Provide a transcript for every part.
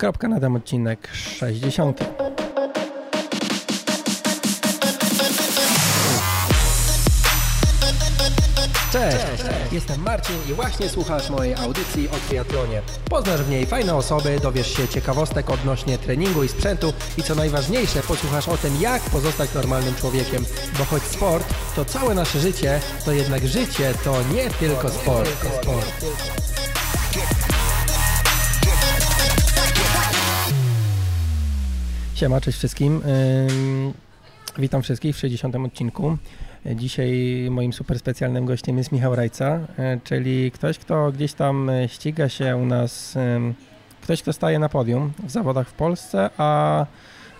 Kropka na ten odcinek 60. Cześć, jestem Marcin i właśnie słuchasz mojej audycji o triatlonie. Poznasz w niej fajne osoby, dowiesz się ciekawostek odnośnie treningu i sprzętu i co najważniejsze, posłuchasz o tym, jak pozostać normalnym człowiekiem. Bo choć sport to całe nasze życie, to jednak życie to nie tylko sport. sport. Siema, cześć wszystkim. Witam wszystkich w 60. odcinku. Dzisiaj moim super specjalnym gościem jest Michał Rajca, y, czyli ktoś, kto gdzieś tam ściga się u nas, ktoś, kto staje na podium w zawodach w Polsce, a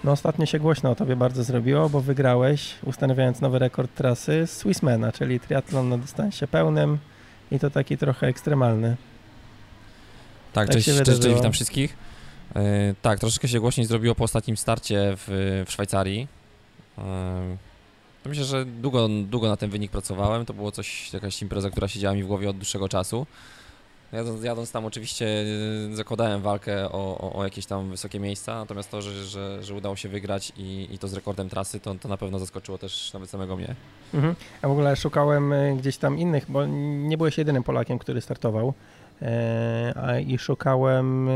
no ostatnio się głośno o tobie bardzo zrobiło, bo wygrałeś, ustanawiając nowy rekord trasy Swissmana, czyli triatlon na dystansie pełnym i to taki trochę ekstremalny. Tak, Tak cześć, cześć, cześć, witam wszystkich. E, tak, troszeczkę się głośniej zrobiło po ostatnim starcie w, w Szwajcarii. E, myślę, że długo, długo na ten wynik pracowałem. To było coś, jakaś impreza, która siedziała mi w głowie od dłuższego czasu. Jadąc, jadąc tam oczywiście e, zakładałem walkę o, o, o jakieś tam wysokie miejsca, natomiast to, że, że, że udało się wygrać i, i to z rekordem trasy, to, to na pewno zaskoczyło też nawet samego mnie. Mhm. Ja w ogóle szukałem gdzieś tam innych, bo nie byłeś jedynym Polakiem, który startował. E, i szukałem y,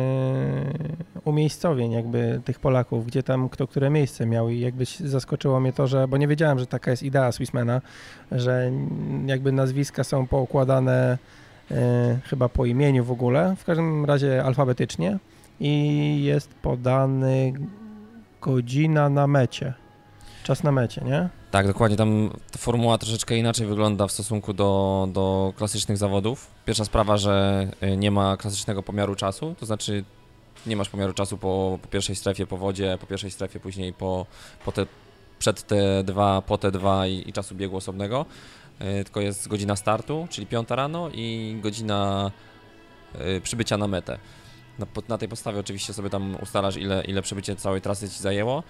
umiejscowień jakby tych Polaków, gdzie tam kto które miejsce miał i jakby zaskoczyło mnie to, że, bo nie wiedziałem, że taka jest idea Swissmana, że jakby nazwiska są poukładane e, chyba po imieniu w ogóle, w każdym razie alfabetycznie i jest podany godzina na mecie, czas na mecie, nie? Tak, dokładnie. Tam ta formuła troszeczkę inaczej wygląda w stosunku do, do klasycznych zawodów. Pierwsza sprawa, że y, nie ma klasycznego pomiaru czasu, to znaczy nie masz pomiaru czasu po, po pierwszej strefie, po wodzie, po pierwszej strefie, później po, po te, przed T2, po T2 i, i czasu biegu osobnego. Y, Tylko jest godzina startu, czyli piąta rano i godzina y, przybycia na metę. Na, na tej podstawie oczywiście sobie tam ustalasz, ile, ile przebycie całej trasy ci zajęło.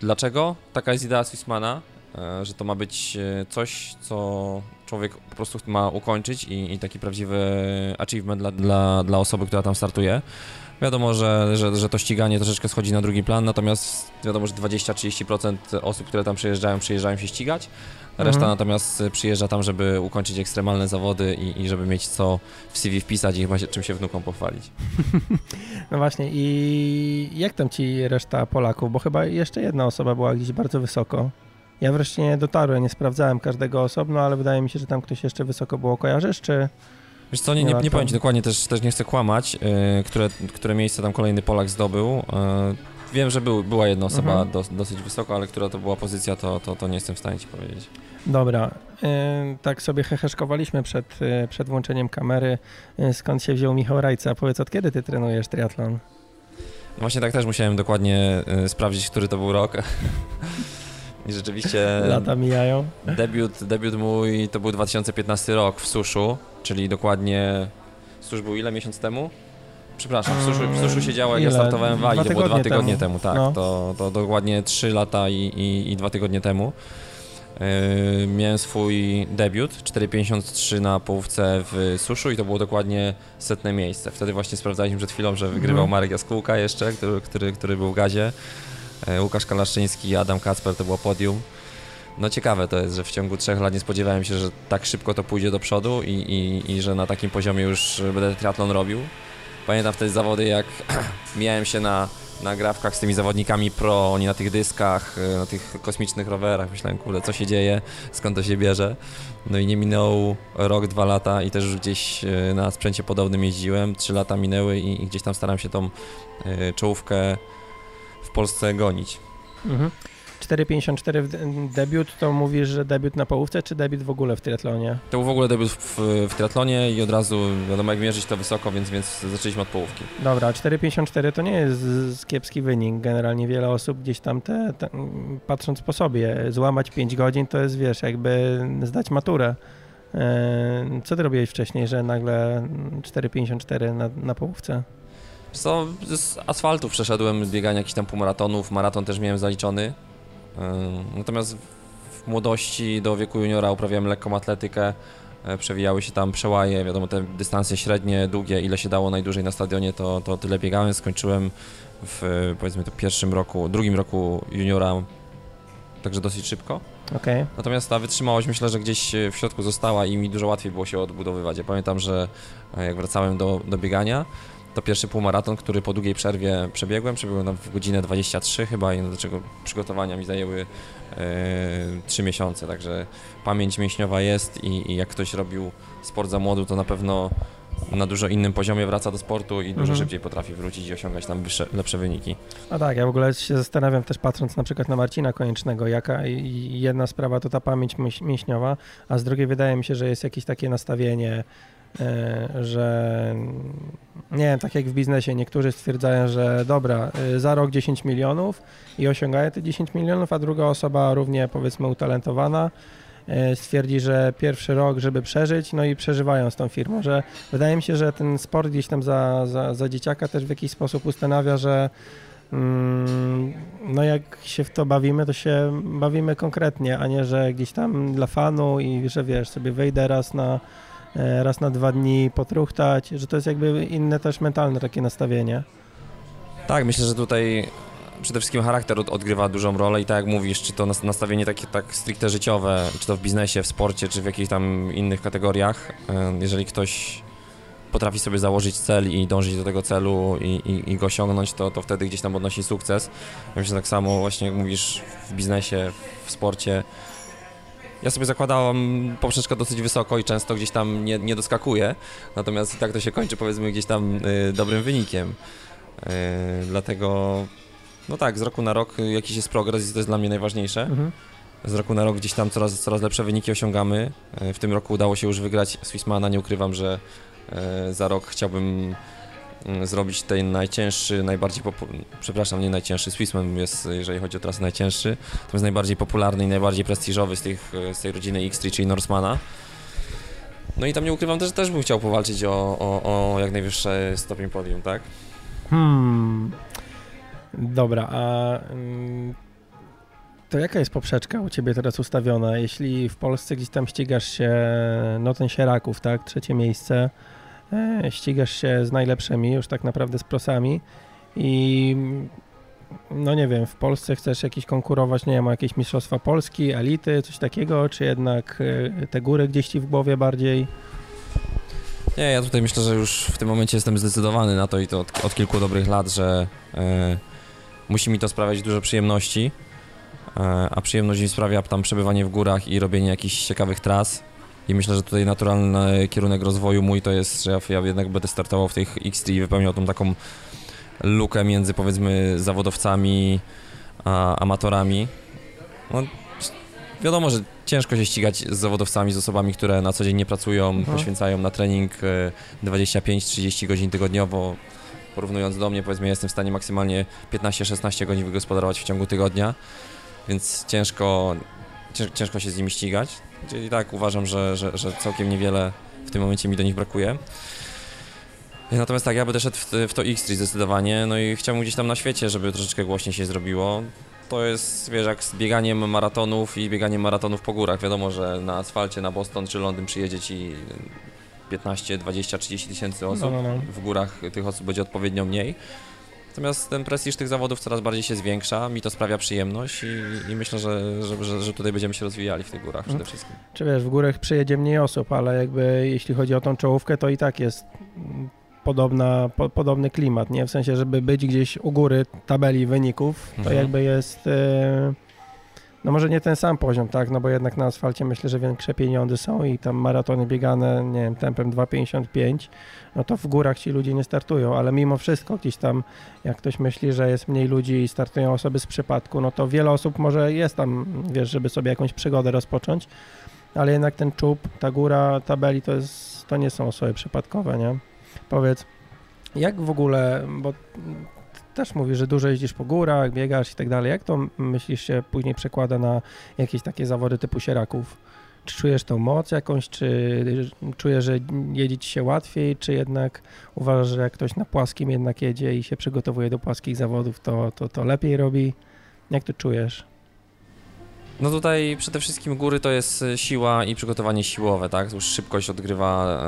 Dlaczego? Taka jest idea Swissmana, e, że to ma być e, coś, co człowiek po prostu ma ukończyć i, i taki prawdziwy achievement dla, dla, dla osoby, która tam startuje. Wiadomo, że, że, że to ściganie troszeczkę schodzi na drugi plan, natomiast wiadomo, że 20-30% osób, które tam przyjeżdżają, przyjeżdżają się ścigać. Reszta Mhm. natomiast przyjeżdża tam, żeby ukończyć ekstremalne zawody i, i żeby mieć co w CV wpisać i chyba się, czym się wnukom pochwalić. No właśnie i jak tam ci reszta Polaków, bo chyba jeszcze jedna osoba była gdzieś bardzo wysoko. Ja wreszcie nie dotarłem, nie sprawdzałem każdego osobno, ale wydaje mi się, że tam ktoś jeszcze wysoko było. Kojarzysz, czy... Wiesz co, nie, Nie nie, powiem ci dokładnie, też, też nie chcę kłamać, yy, które, które miejsce tam kolejny Polak zdobył. Yy, wiem, że był, była jedna osoba Mhm. dos, dosyć wysoko, ale która to była pozycja, to, to, to nie jestem w stanie ci powiedzieć. Dobra, yy, tak sobie heheszkowaliśmy przed, yy, przed włączeniem kamery, yy, skąd się wziął Michał Rajca. Powiedz, od kiedy ty trenujesz triatlon? Właśnie tak też musiałem dokładnie sprawdzić, który to był rok. I rzeczywiście Lata mijają. debiut, debiut mój to był 2015 rok w Suszu, czyli dokładnie... Susz był ile miesiąc temu? Przepraszam, w Suszu, w Suszu się działo, jak ja startowałem w Wali, Dwa to było dwa tygodnie temu. temu, tak, No. to, to dokładnie 3 lata i, i, i 2 tygodnie temu. Yy, miałem swój debiut, 4,53 na połówce w Suszu i to było dokładnie setne miejsce. Wtedy właśnie sprawdzaliśmy przed chwilą, że wygrywał Mhm. Marek Jaskółka jeszcze, który, który, który był w gazie. Yy, Łukasz Kalaszczyński i Adam Kacper to było podium. No ciekawe to jest, że w ciągu trzech lat nie spodziewałem się, że tak szybko to pójdzie do przodu i, i, i że na takim poziomie już będę triatlon robił. Pamiętam wtedy zawody, jak miałem się na, na grawkach z tymi zawodnikami pro, oni na tych dyskach, y, na tych kosmicznych rowerach. Myślałem, kurde, co się dzieje, skąd to się bierze. No i nie minął rok, dwa lata i też już gdzieś y, na sprzęcie podobnym jeździłem. Trzy lata minęły i, gdzieś tam staram się tą y, czołówkę w Polsce gonić. Mhm. 4,54 w de- debiut, to mówisz, że debiut na połówce, czy debiut w ogóle w triatlonie? To był w ogóle debiut w, w triatlonie i od razu, wiadomo jak mierzyć to wysoko, więc, więc zaczęliśmy od połówki. Dobra, 4,54 to nie jest kiepski wynik. Generalnie wiele osób gdzieś tam, te, te, patrząc po sobie, złamać 5 godzin to jest, wiesz, jakby zdać maturę. E, Co ty robiłeś wcześniej, że nagle 4,54 na, na połówce? Co, z asfaltu przeszedłem biegania jakichś tam półmaratonów, maraton też miałem zaliczony. Natomiast w młodości do wieku juniora uprawiałem lekką atletykę, e, przewijały się tam przełaje, wiadomo, te dystanse średnie, długie, ile się dało najdłużej na stadionie, to, to tyle biegałem, skończyłem w powiedzmy to pierwszym roku, drugim roku juniora, także dosyć szybko. Okay. Natomiast ta wytrzymałość myślę, że gdzieś w środku została i mi dużo łatwiej było się odbudowywać. Ja pamiętam, że e, jak wracałem do, do biegania, to pierwszy półmaraton, który po długiej przerwie przebiegłem, przebiegłem w godzinę 23 chyba i do czego przygotowania mi zajęły e, 3 miesiące, także pamięć mięśniowa jest i, i jak ktoś robił sport za młodu, to na pewno na dużo innym poziomie wraca do sportu i dużo mhm. szybciej potrafi wrócić i osiągać tam wyższe, lepsze wyniki. A tak, ja w ogóle się zastanawiam też patrząc na przykład na Marcina Koniecznego, jaka jedna sprawa to ta pamięć mięśniowa, a z drugiej wydaje mi się, że jest jakieś takie nastawienie, że nie wiem, tak jak w biznesie, niektórzy stwierdzają, że dobra, e, za rok 10 milionów i osiągają te 10 milionów, a druga osoba równie powiedzmy utalentowana E, stwierdzi, że pierwszy rok, żeby przeżyć, no i przeżywają z tą firmą, że wydaje mi się, że ten sport gdzieś tam za, za, za dzieciaka też w jakiś sposób ustanawia, że mm, no jak się w to bawimy, to się bawimy konkretnie, a nie, że gdzieś tam dla fanu i że wiesz, sobie wejdę raz na e, raz na dwa dni potruchtać, że to jest jakby inne też mentalne takie nastawienie. Tak, myślę, że tutaj przede wszystkim charakter odgrywa dużą rolę i tak jak mówisz, czy to nastawienie takie tak stricte życiowe, czy to w biznesie, w sporcie, czy w jakichś tam innych kategoriach, jeżeli ktoś potrafi sobie założyć cel i dążyć do tego celu i, i, i go osiągnąć, to, to wtedy gdzieś tam odnosi sukces. Ja myślę tak samo właśnie jak mówisz w biznesie, w sporcie. Ja sobie zakładałam poprzeczkę dosyć wysoko i często gdzieś tam nie, nie doskakuję, natomiast i tak to się kończy powiedzmy gdzieś tam y, dobrym wynikiem. Y, dlatego no tak, z roku na rok jakiś jest progres i to jest dla mnie najważniejsze. Mhm. Z roku na rok gdzieś tam coraz, coraz lepsze wyniki osiągamy. E, w tym roku udało się już wygrać Swissmana. Nie ukrywam, że e, za rok chciałbym zrobić ten najcięższy, najbardziej przepraszam, nie najcięższy, Swissman jest, jeżeli chodzi o trasę, najcięższy, to jest najbardziej popularny i najbardziej prestiżowy z, tych, e, z tej rodziny X3, czyli Norsemana. No i tam nie ukrywam też, też bym chciał powalczyć o, o, o jak najwyższy stopień podium, tak? Hmm, Dobra, a mm, to jaka jest poprzeczka u Ciebie teraz ustawiona? Jeśli w Polsce gdzieś tam ścigasz się, no ten Sieraków, tak, trzecie miejsce, e, ścigasz się z najlepszymi, już tak naprawdę z prosami i no nie wiem, w Polsce chcesz jakieś konkurować, nie wiem, jakieś mistrzostwa Polski, elity, coś takiego, czy jednak e, te góry gdzieś Ci w głowie bardziej? Nie, ja tutaj myślę, że już w tym momencie jestem zdecydowany na to i to od, od kilku dobrych lat, że e, musi mi to sprawiać dużo przyjemności, e, a przyjemność mi sprawia tam przebywanie w górach i robienie jakichś ciekawych tras. I myślę, że tutaj naturalny kierunek rozwoju mój to jest, że ja jednak będę startował w tych X3 i wypełniał tą taką lukę między powiedzmy zawodowcami a amatorami. No, wiadomo, że ciężko się ścigać z zawodowcami, z osobami, które na co dzień nie pracują, no. poświęcają na trening 25-30 e, godzin tygodniowo porównując do mnie, powiedzmy, jestem w stanie maksymalnie 15-16 godzin wygospodarować w ciągu tygodnia, więc ciężko, ciężko się z nimi ścigać. Czyli tak uważam, że, że, że całkiem niewiele w tym momencie mi do nich brakuje. Natomiast tak, ja będę szedł w, w to X3 zdecydowanie, no i chciałbym gdzieś tam na świecie, żeby troszeczkę głośniej się zrobiło. To jest, wiesz, jak z bieganiem maratonów i bieganiem maratonów po górach. Wiadomo, że na asfalcie na Boston czy Londyn przyjedzie ci 15, 20, 30 tysięcy osób. No, no, no. W górach tych osób będzie odpowiednio mniej. Natomiast ten prestiż tych zawodów coraz bardziej się zwiększa, mi to sprawia przyjemność i, i myślę, że, że, że, że, tutaj będziemy się rozwijali w tych górach przede mhm. wszystkim. Czy wiesz, w górach przyjedzie mniej osób, ale jakby jeśli chodzi o tą czołówkę, to i tak jest podobna, po, podobny klimat, nie? W sensie, żeby być gdzieś u góry tabeli wyników, to mhm. jakby jest... Yy no może nie ten sam poziom, tak, no bo jednak na asfalcie myślę, że większe pieniądze są i tam maratony biegane, nie wiem, tempem 2,55, no to w górach ci ludzie nie startują, ale mimo wszystko gdzieś tam, jak ktoś myśli, że jest mniej ludzi i startują osoby z przypadku, no to wiele osób może jest tam, wiesz, żeby sobie jakąś przygodę rozpocząć, ale jednak ten czub, ta góra tabeli to jest, to nie są osoby przypadkowe, nie? Powiedz, jak w ogóle, bo też mówisz, że dużo jeździsz po górach, biegasz i tak dalej. Jak to myślisz się później przekłada na jakieś takie zawody typu sieraków? Czy czujesz tą moc jakąś, czy czujesz, że jedzie ci się łatwiej, czy jednak uważasz, że jak ktoś na płaskim jednak jedzie i się przygotowuje do płaskich zawodów, to, to, to lepiej robi? Jak to czujesz? No tutaj przede wszystkim góry to jest e, siła i przygotowanie siłowe, tak? Już szybkość odgrywa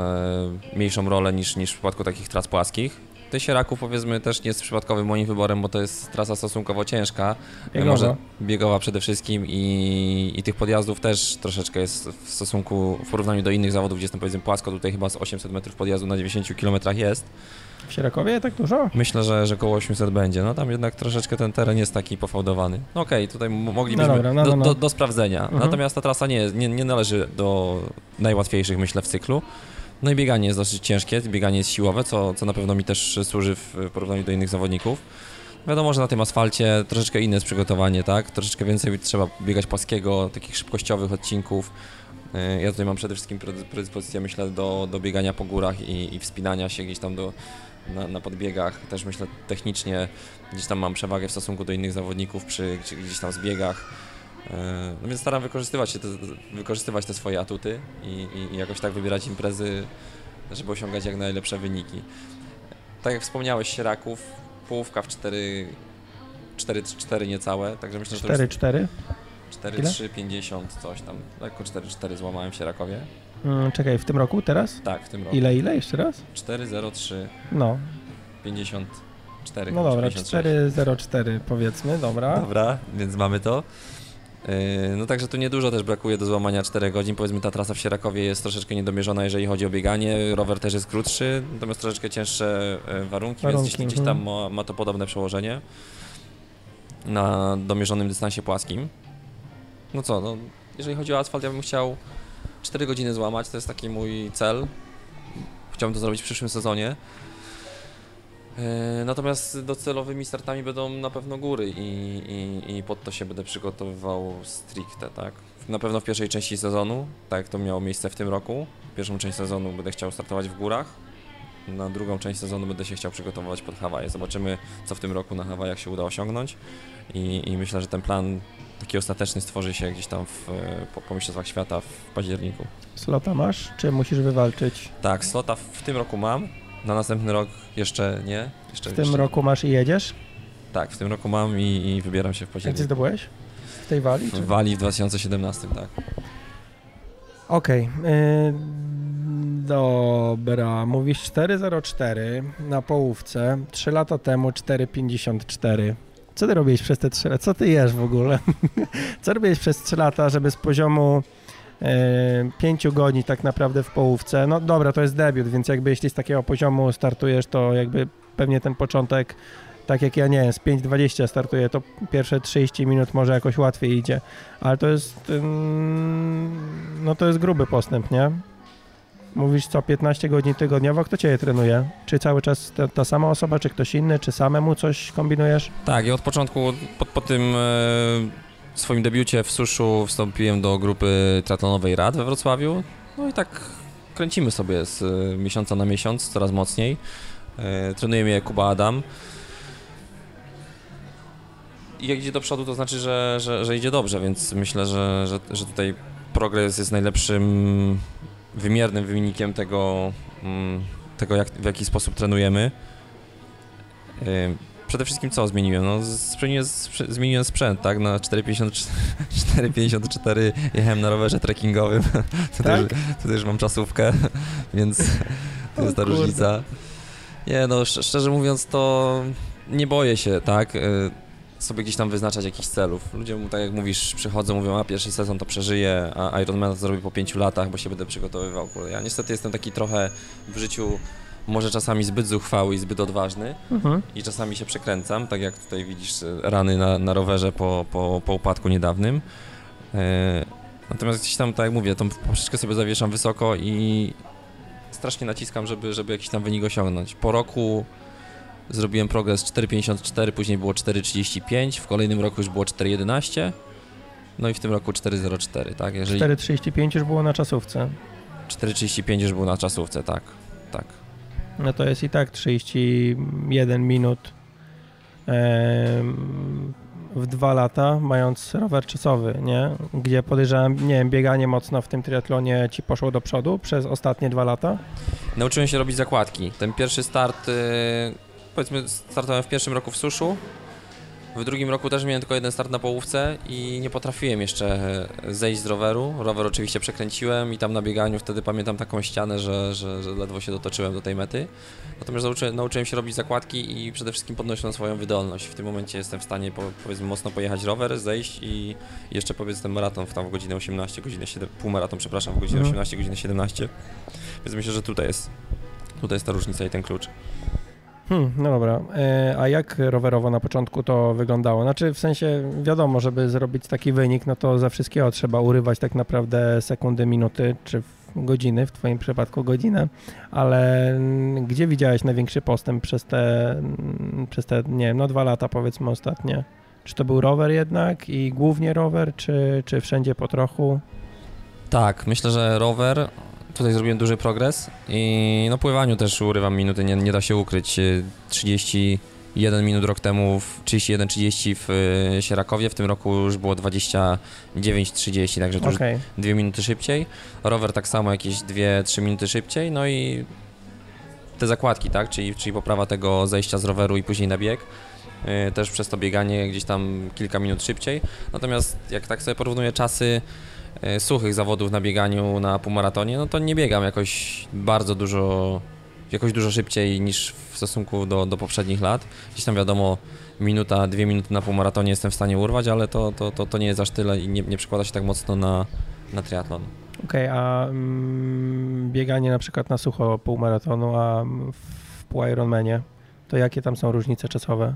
e, mniejszą rolę niż, niż w przypadku takich tras płaskich. Ty Sieraków powiedzmy też nie jest przypadkowym moim wyborem, bo to jest trasa stosunkowo ciężka. Biegowa. Może biegowa przede wszystkim i, i tych podjazdów też troszeczkę jest w stosunku, w porównaniu do innych zawodów, gdzie jest tam powiedzmy płasko, tutaj chyba z 800 metrów podjazdu na 90 km jest. W Sierakowie tak dużo? Myślę, że, że około 800 będzie. No tam jednak troszeczkę ten teren jest taki pofałdowany. No okej, tutaj m- moglibyśmy No dobra, no, do, no, no. Do, do sprawdzenia. Mhm. Natomiast ta trasa nie, nie, nie należy do najłatwiejszych, myślę, w cyklu. No i bieganie jest dosyć ciężkie, bieganie jest siłowe, co, co na pewno mi też służy w porównaniu do innych zawodników. Wiadomo, że na tym asfalcie troszeczkę inne jest przygotowanie, tak? Troszeczkę więcej trzeba biegać płaskiego, takich szybkościowych odcinków. Yy, Ja tutaj mam przede wszystkim predy- predyspozycję, myślę, do, do biegania po górach i, i wspinania się gdzieś tam do, na, na podbiegach. Też myślę technicznie gdzieś tam mam przewagę w stosunku do innych zawodników przy gdzie- gdzieś tam zbiegach. Yy, No więc staram wykorzystywać, się te, wykorzystywać te swoje atuty i, i, jakoś tak wybierać imprezy, żeby osiągać jak najlepsze wyniki. Tak jak wspomniałeś, Sieraków, połówka w 4, 4, 4 niecałe, także myślę, że to już 4-4? 4, Ile? 3, 50, coś tam. Lekko 4, 4 złamałem w Sierakowie. Mm, czekaj, w tym roku teraz? Tak, w tym roku. Ile, ile jeszcze raz? 4, 0, 3, No, 54. no chyba, dobra, 56. 4-0-4 powiedzmy, dobra. Dobra, więc mamy to. Yy, No także tu niedużo też brakuje do złamania 4 godzin. Powiedzmy ta trasa w Sierakowie jest troszeczkę niedomierzona, jeżeli chodzi o bieganie. Rower też jest krótszy, natomiast troszeczkę cięższe e, warunki, więc Warunki, gdzieś, gdzieś tam mhm. ma, ma to podobne przełożenie na domierzonym dystansie płaskim. No co, no, jeżeli chodzi o asfalt, ja bym chciał 4 godziny złamać, to jest taki mój cel. Chciałbym to zrobić w przyszłym sezonie. E, Natomiast docelowymi startami będą na pewno góry i, i, i pod to się będę przygotowywał stricte, tak? Na pewno w pierwszej części sezonu, tak jak to miało miejsce w tym roku. Pierwszą część sezonu będę chciał startować w górach. Na drugą część sezonu będę się chciał przygotowywać pod Hawaje. Zobaczymy, co w tym roku na Hawajach się uda osiągnąć. I, i myślę, że ten plan taki ostateczny stworzy się gdzieś tam w, e, po, po Mistrzostwach Świata w październiku. Slota masz, czy musisz wywalczyć? Tak, slota w, w tym roku mam. Na następny rok jeszcze nie. Jeszcze, W tym jeszcze, roku masz i jedziesz? Tak, w tym roku mam i, i wybieram się w Gdzie październiku. zdobyłeś? W tej wali? Czy? W Walii w 2017, tak. Okej. y, dobra, mówisz 4,04 na połówce. 3 lata temu 4,54. Co ty robiłeś przez te 3 lata? Co ty jesz w ogóle? Co robiłeś przez 3 lata, żeby z poziomu 5 godzin tak naprawdę w połówce? No dobra, to jest debiut, więc jakby jeśli z takiego poziomu startujesz, to jakby pewnie ten początek, tak jak ja nie wiem, z 5.20 startuję, to pierwsze 30 minut może jakoś łatwiej idzie. Ale to jest. ym, No to jest gruby postęp, nie? Mówisz co 15 godzin tygodniowo, kto cię trenuje? Czy cały czas ta, ta sama osoba, czy ktoś inny, czy samemu coś kombinujesz? Tak, i od początku, po, po tym e, swoim debiucie w suszu wstąpiłem do grupy triatlonowej RAD we Wrocławiu. No i tak kręcimy sobie z e, miesiąca na miesiąc, coraz mocniej. E, trenuje mnie Kuba Adam. I jak idzie do przodu, to znaczy, że, że, że idzie dobrze, więc myślę, że, że, że tutaj progres jest najlepszym wymiernym wynikiem tego, mm, tego jak, w jaki sposób trenujemy. Przede wszystkim co zmieniłem? No, zmieniłem, zmieniłem sprzęt, tak? Na 4,54 4,54 jechałem na rowerze trekkingowym. Tutaj, Tak? już, tutaj już mam czasówkę, więc to jest ta kurde. różnica. Nie, no sz- szczerze mówiąc, to nie boję się, tak? y, Sobie gdzieś tam wyznaczać jakichś celów. Ludzie, tak jak mówisz, przychodzą, mówią, a pierwszy sezon to przeżyję, a Ironmana to zrobię po pięciu latach, bo się będę przygotowywał. Ja niestety jestem taki trochę w życiu może czasami zbyt zuchwały i zbyt odważny Mhm. i czasami się przekręcam, tak jak tutaj widzisz e, rany na, na rowerze po, po, po upadku niedawnym. E, natomiast gdzieś tam, tak jak mówię, tą poprzeczkę sobie zawieszam wysoko i strasznie naciskam, żeby, żeby jakiś tam wynik osiągnąć. Po roku zrobiłem progres 4,54, później było 4,35, w kolejnym roku już było 4,11, no i w tym roku 4,04, tak? Jeżeli 4,35 już było na czasówce. 4,35 już był na czasówce, tak, tak. No to jest i tak 31 minut w dwa lata, mając rower czasowy, nie? Gdzie podejrzewam, nie wiem, bieganie mocno w tym triatlonie ci poszło do przodu przez ostatnie dwa lata. Nauczyłem się robić zakładki. Ten pierwszy start, y, powiedzmy, startowałem w pierwszym roku w suszu. W drugim roku też miałem tylko jeden start na połówce i nie potrafiłem jeszcze zejść z roweru. Rower oczywiście przekręciłem i tam na bieganiu wtedy pamiętam taką ścianę, że, że, że ledwo się dotoczyłem do tej mety. Natomiast nauczyłem, nauczyłem się robić zakładki i przede wszystkim podnosiłem swoją wydolność. W tym momencie jestem w stanie po, powiedzmy mocno pojechać rower, zejść i jeszcze powiedzmy ten maraton w tam w godzinę 18, godzinę 7, półmaraton przepraszam, w godzinę Mhm. 18, godzinę 17. Więc myślę, że tutaj jest, tutaj jest ta różnica i ten klucz. Hmm, no dobra. E, a jak rowerowo na początku to wyglądało? Znaczy w sensie wiadomo, żeby zrobić taki wynik, no to za wszystkiego trzeba urywać tak naprawdę sekundy, minuty, czy godziny, w twoim przypadku godzinę, ale mm, gdzie widziałeś największy postęp przez te, mm, przez te, nie wiem, no dwa lata powiedzmy ostatnie? Czy to był rower jednak i głównie rower, czy, czy wszędzie po trochu? Tak, myślę, że rower. Tutaj zrobiłem duży progres i no pływaniu też urywam minuty, nie, nie da się ukryć. Y, 31 minut rok temu, w 31-30 w y, Sierakowie, w tym roku już było 29-30, także to już dwie minuty szybciej. Rower tak samo jakieś 2-3 minuty szybciej, no i te zakładki, tak, czyli, czyli poprawa tego zejścia z roweru i później na bieg. y, Też przez to bieganie gdzieś tam kilka minut szybciej. Natomiast jak tak sobie porównuję czasy y, suchych zawodów na bieganiu na półmaratonie, no to nie biegam jakoś bardzo dużo, jakoś dużo szybciej niż w stosunku do, do poprzednich lat. Gdzieś tam wiadomo, minuta, dwie minuty na półmaratonie jestem w stanie urwać, ale to, to, to, to nie jest aż tyle i nie, nie przekłada się tak mocno na, na triatlon. Okej, a mm, bieganie na przykład na sucho półmaratonu, a w pół Ironmanie, to jakie tam są różnice czasowe?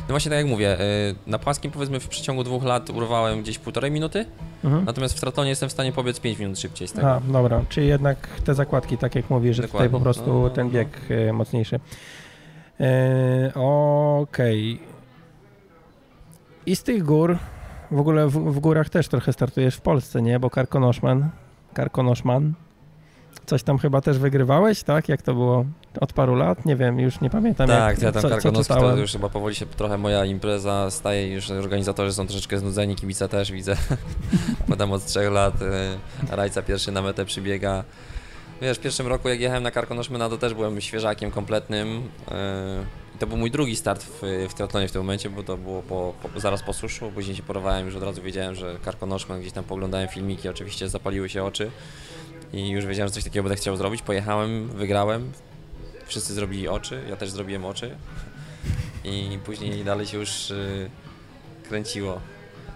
No właśnie tak jak mówię, y, na płaskim powiedzmy w przeciągu dwóch lat urwałem gdzieś półtorej minuty, Mhm. natomiast w triatlonie jestem w stanie pobiec 5 minut szybciej z tego. A, dobra, czyli jednak te zakładki, tak jak mówisz, że tutaj po prostu No, no, ten no. bieg e, mocniejszy. E, Okej. I z tych gór, w ogóle w, w górach też trochę startujesz w Polsce, nie? Bo Karkonoszman, Karkonoszman, coś tam chyba też wygrywałeś, tak? Jak to było od paru lat? Nie wiem, już nie pamiętam. Tak, jak, ja tam co, Karkonoski to już chyba powoli się trochę moja impreza staje, już organizatorzy są troszeczkę znudzeni, kibice też widzę, bo tam od trzech lat y, Rajca pierwszy na metę przybiega. Wiesz, w pierwszym roku jak jechałem na Karkonoszmena to też byłem świeżakiem kompletnym y, i to był mój drugi start w, w triatlonie w tym momencie, bo to było po, po, zaraz po suszu, później się porwałem, już od razu wiedziałem, że Karkonoszmen, gdzieś tam poglądałem filmiki, oczywiście zapaliły się oczy i już wiedziałem, że coś takiego będę chciał zrobić, pojechałem, wygrałem, wszyscy zrobili oczy, ja też zrobiłem oczy i później dalej się już y, kręciło.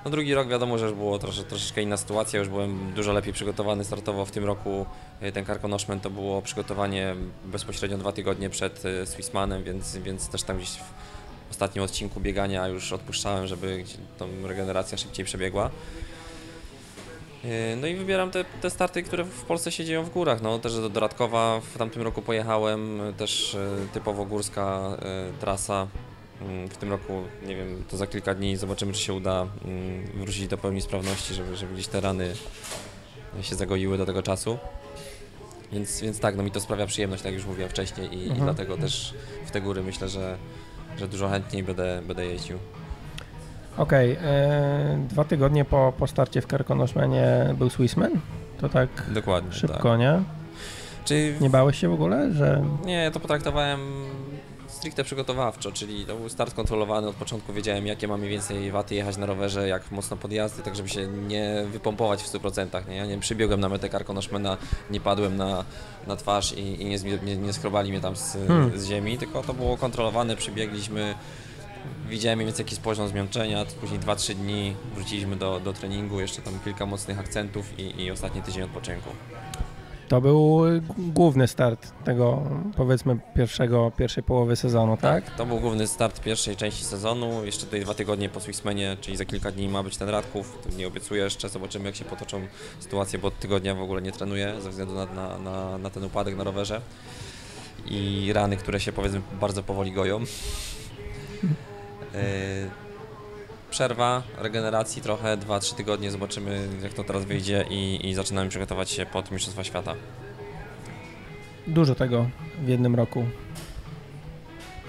No drugi rok wiadomo, że już było trosze, troszeczkę inna sytuacja, już byłem dużo lepiej przygotowany startowo w tym roku. y, Ten Karkonoszmen to było przygotowanie bezpośrednio dwa tygodnie przed y, Swissmanem, więc, więc też tam gdzieś w ostatnim odcinku biegania już odpuszczałem, żeby tą regeneracja szybciej przebiegła. Yy, No i wybieram te, te starty, które w Polsce się dzieją w górach. No, też do Doradkowa w tamtym roku pojechałem, też y, typowo górska y, trasa. Mm, W tym roku, nie wiem, to za kilka dni zobaczymy, czy się uda mm, wrócić do pełni sprawności, żeby, żeby gdzieś te rany się zagoiły do tego czasu. Więc, więc tak, no mi to sprawia przyjemność, tak jak już mówiłem wcześniej i, i Mhm. dlatego też w te góry myślę, że, że dużo chętniej będę, będę jeździł. Okej, e, dwa tygodnie po, po starcie w Karkonoszmenie był Swissman? To tak Dokładnie. szybko, Tak. nie? Czy Nie bałeś się w ogóle, że... Nie, to potraktowałem stricte przygotowawczo, czyli to był start kontrolowany, od początku wiedziałem jakie mam mniej więcej waty jechać na rowerze, jak mocno podjazdy, tak żeby się nie wypompować w 100%, nie? Ja nie przybiegłem na metę Karkonoszmena, nie padłem na, na twarz i, i nie, nie, nie skrobali mnie tam z, Hmm. z ziemi, tylko to było kontrolowane, przybiegliśmy, widziałem mniej więcej jakiś poziom zmęczenia, później 2-3 dni wróciliśmy do, do treningu, jeszcze tam kilka mocnych akcentów i, i ostatni tydzień odpoczynku. To był główny start tego, powiedzmy, pierwszego, pierwszej połowy sezonu, tak? To był główny start pierwszej części sezonu. Jeszcze tutaj dwa tygodnie po Swissmanie, czyli za kilka dni ma być ten Radków. Nie obiecuję jeszcze, zobaczymy jak się potoczą sytuacje, bo od tygodnia w ogóle nie trenuję ze względu na, na, na, na ten upadek na rowerze i rany, które się powiedzmy bardzo powoli goją. Yy, Przerwa, regeneracji trochę, 2-3 tygodnie, zobaczymy jak to teraz wyjdzie i, i zaczynamy przygotować się pod Mistrzostwa Świata. Dużo tego w jednym roku.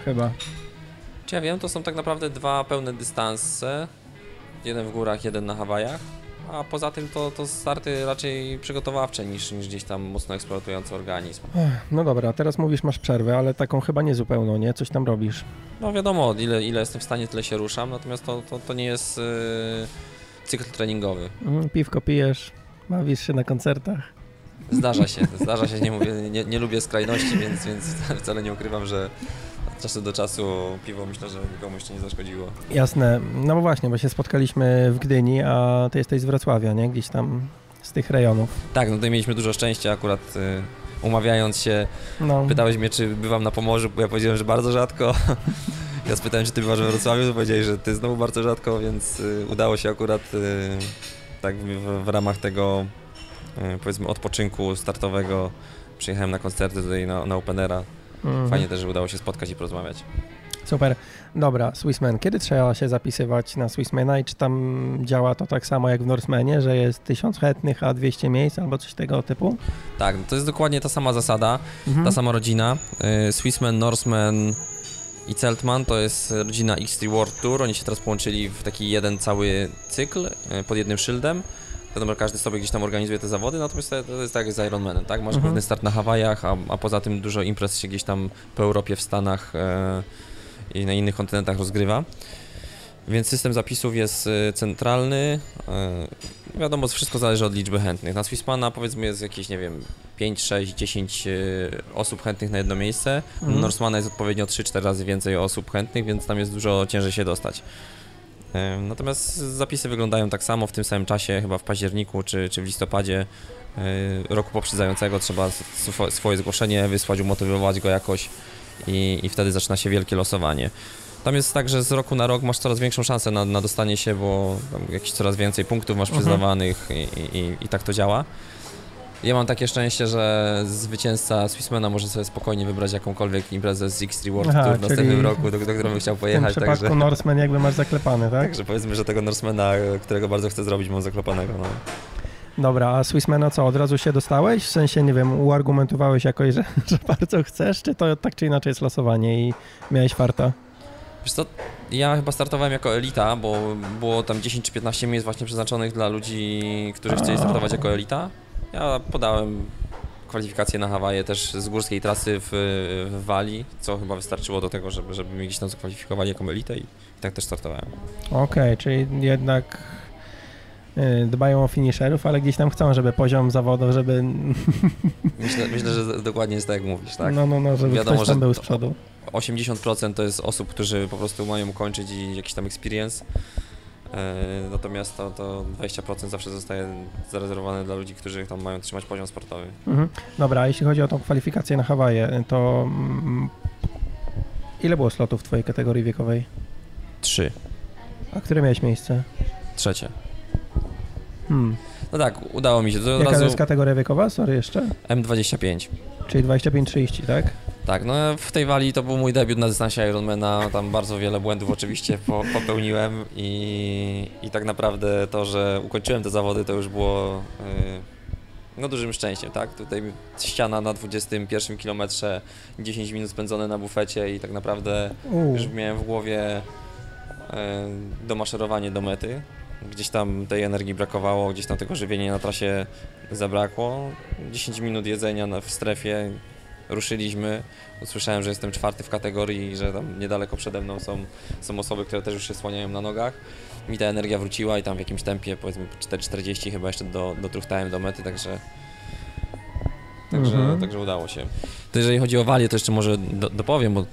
Chyba. Czy ja wiem, to są tak naprawdę dwa pełne dystanse. Jeden w górach, jeden na Hawajach. A poza tym to, to starty raczej przygotowawcze niż, niż gdzieś tam mocno eksploatujące organizm. No dobra, teraz mówisz masz przerwę, ale taką chyba niezupełną, nie? Coś tam robisz. No wiadomo, ile, ile jestem w stanie, tyle się ruszam, natomiast to, to, to nie jest yy, cykl treningowy. Mhm, piwko pijesz, bawisz się na koncertach. Zdarza się, zdarza się, nie, mówię, nie, nie lubię skrajności, więc, więc wcale nie ukrywam, że czasu do czasu piwo myślę, że nikomu jeszcze nie zaszkodziło. Jasne, no bo właśnie, bo się spotkaliśmy w Gdyni, a ty jesteś z Wrocławia, nie? Gdzieś tam z tych rejonów. Tak, no tutaj mieliśmy dużo szczęścia akurat y, umawiając się. No, Pytałeś mnie, czy bywam na Pomorzu, bo ja powiedziałem, że bardzo rzadko. Ja spytałem, czy ty bywasz we Wrocławiu, to powiedziałeś, że ty znowu bardzo rzadko, więc y, udało się akurat y, tak w, w ramach tego y, powiedzmy odpoczynku startowego przyjechałem na koncerty tutaj na, na Openera. Mhm. Fajnie też, że udało się spotkać i porozmawiać. Super. Dobra, Swissman. Kiedy trzeba się zapisywać na Swissmana i czy tam działa to tak samo jak w Norsemanie, że jest 1000 chętnych, a 200 miejsc albo coś tego typu? Tak, to jest dokładnie ta sama zasada, Mhm. ta sama rodzina. Y, Swissman, Norseman i Celtman to jest rodzina X3 World Tour. Oni się teraz połączyli w taki jeden cały cykl y, pod jednym szyldem. Wiadomo, że każdy sobie gdzieś tam organizuje te zawody, natomiast to, jest tak jak z Ironmanem, tak? Masz Mhm. główny start na Hawajach, a, a poza tym dużo imprez się gdzieś tam po Europie, w Stanach e, i na innych kontynentach rozgrywa. Więc system zapisów jest e, centralny. E, wiadomo, wszystko zależy od liczby chętnych. Na Swissmana powiedzmy jest jakieś, nie wiem, 5, 6, 10 e, osób chętnych na jedno miejsce. Mhm. Norsemana jest odpowiednio 3-4 razy więcej osób chętnych, więc tam jest dużo ciężej się dostać. Natomiast zapisy wyglądają tak samo w tym samym czasie, chyba w październiku czy, czy w listopadzie e, roku poprzedzającego trzeba swo- swoje zgłoszenie wysłać, umotywować go jakoś i, i wtedy zaczyna się wielkie losowanie. Tam jest tak, że z roku na rok masz coraz większą szansę na, na dostanie się, bo tam jakieś coraz więcej punktów masz Mhm. przyznawanych i, i, i tak to działa. Ja mam takie szczęście, że zwycięzca Swissmana może sobie spokojnie wybrać jakąkolwiek imprezę z X3 World Aha, Tour w następnym roku, do, do którą bym chciał W tym pojechać. przypadku Także, Norseman jakby masz zaklepany, tak? także powiedzmy, że tego Norsemana, którego bardzo chcę zrobić, mam zaklepanego. No. Dobra, a Swissmana co, od razu się dostałeś? W sensie, nie wiem, uargumentowałeś jakoś, że, że bardzo chcesz, czy to tak czy inaczej jest losowanie i miałeś farta? Wiesz co, ja chyba startowałem jako elita, bo było tam 10 czy 15 miejsc właśnie przeznaczonych dla ludzi, którzy chcieli startować jako elita. Ja podałem kwalifikacje na Hawaje też z górskiej trasy w, w Walii, co chyba wystarczyło do tego, żeby, żeby mnie gdzieś tam zakwalifikowali jako elitę i tak też startowałem. Okej, czyli jednak y, dbają o finisherów, ale gdzieś tam chcą, żeby poziom zawodów, żeby, Myślę, myślę że dokładnie jest tak jak mówisz, tak? no, no, no, żeby Wiadomo, ktoś tam był z przodu. 80% to jest osób, którzy po prostu mają kończyć i jakiś tam experience. E, Natomiast to, to 20% zawsze zostaje zarezerwowane dla ludzi, którzy tam mają trzymać poziom sportowy. Mhm. Dobra, a jeśli chodzi o tą kwalifikację na Hawaje, to mm, ile było slotów w twojej kategorii wiekowej? Trzy. A które miałeś miejsce? Trzecie. Hmm. No tak, udało mi się. To Jaka to razu jest kategoria wiekowa? Sorry jeszcze. M25. Czyli 25-30, tak? Tak, no w tej wali to był mój debiut na dystansie Ironmana. Tam bardzo wiele błędów oczywiście po, popełniłem i, i tak naprawdę to, że ukończyłem te zawody, to już było yy, no dużym szczęściem, tak? Tutaj ściana na 21 kilometrze, 10 minut spędzone na bufecie i tak naprawdę już miałem w głowie e, domaszerowanie do mety. Gdzieś tam tej energii brakowało, gdzieś tam tego żywienia na trasie zabrakło. 10 minut jedzenia na, w strefie, ruszyliśmy. Usłyszałem, że jestem czwarty w kategorii i że tam niedaleko przede mną są, są osoby, które też już się słaniają na nogach. Mi ta energia wróciła i tam w jakimś tempie, powiedzmy 4,40 chyba jeszcze do, dotruchtałem do mety, także Także, Mhm. także udało się. To jeżeli chodzi o walię, to jeszcze może do, dopowiem, bo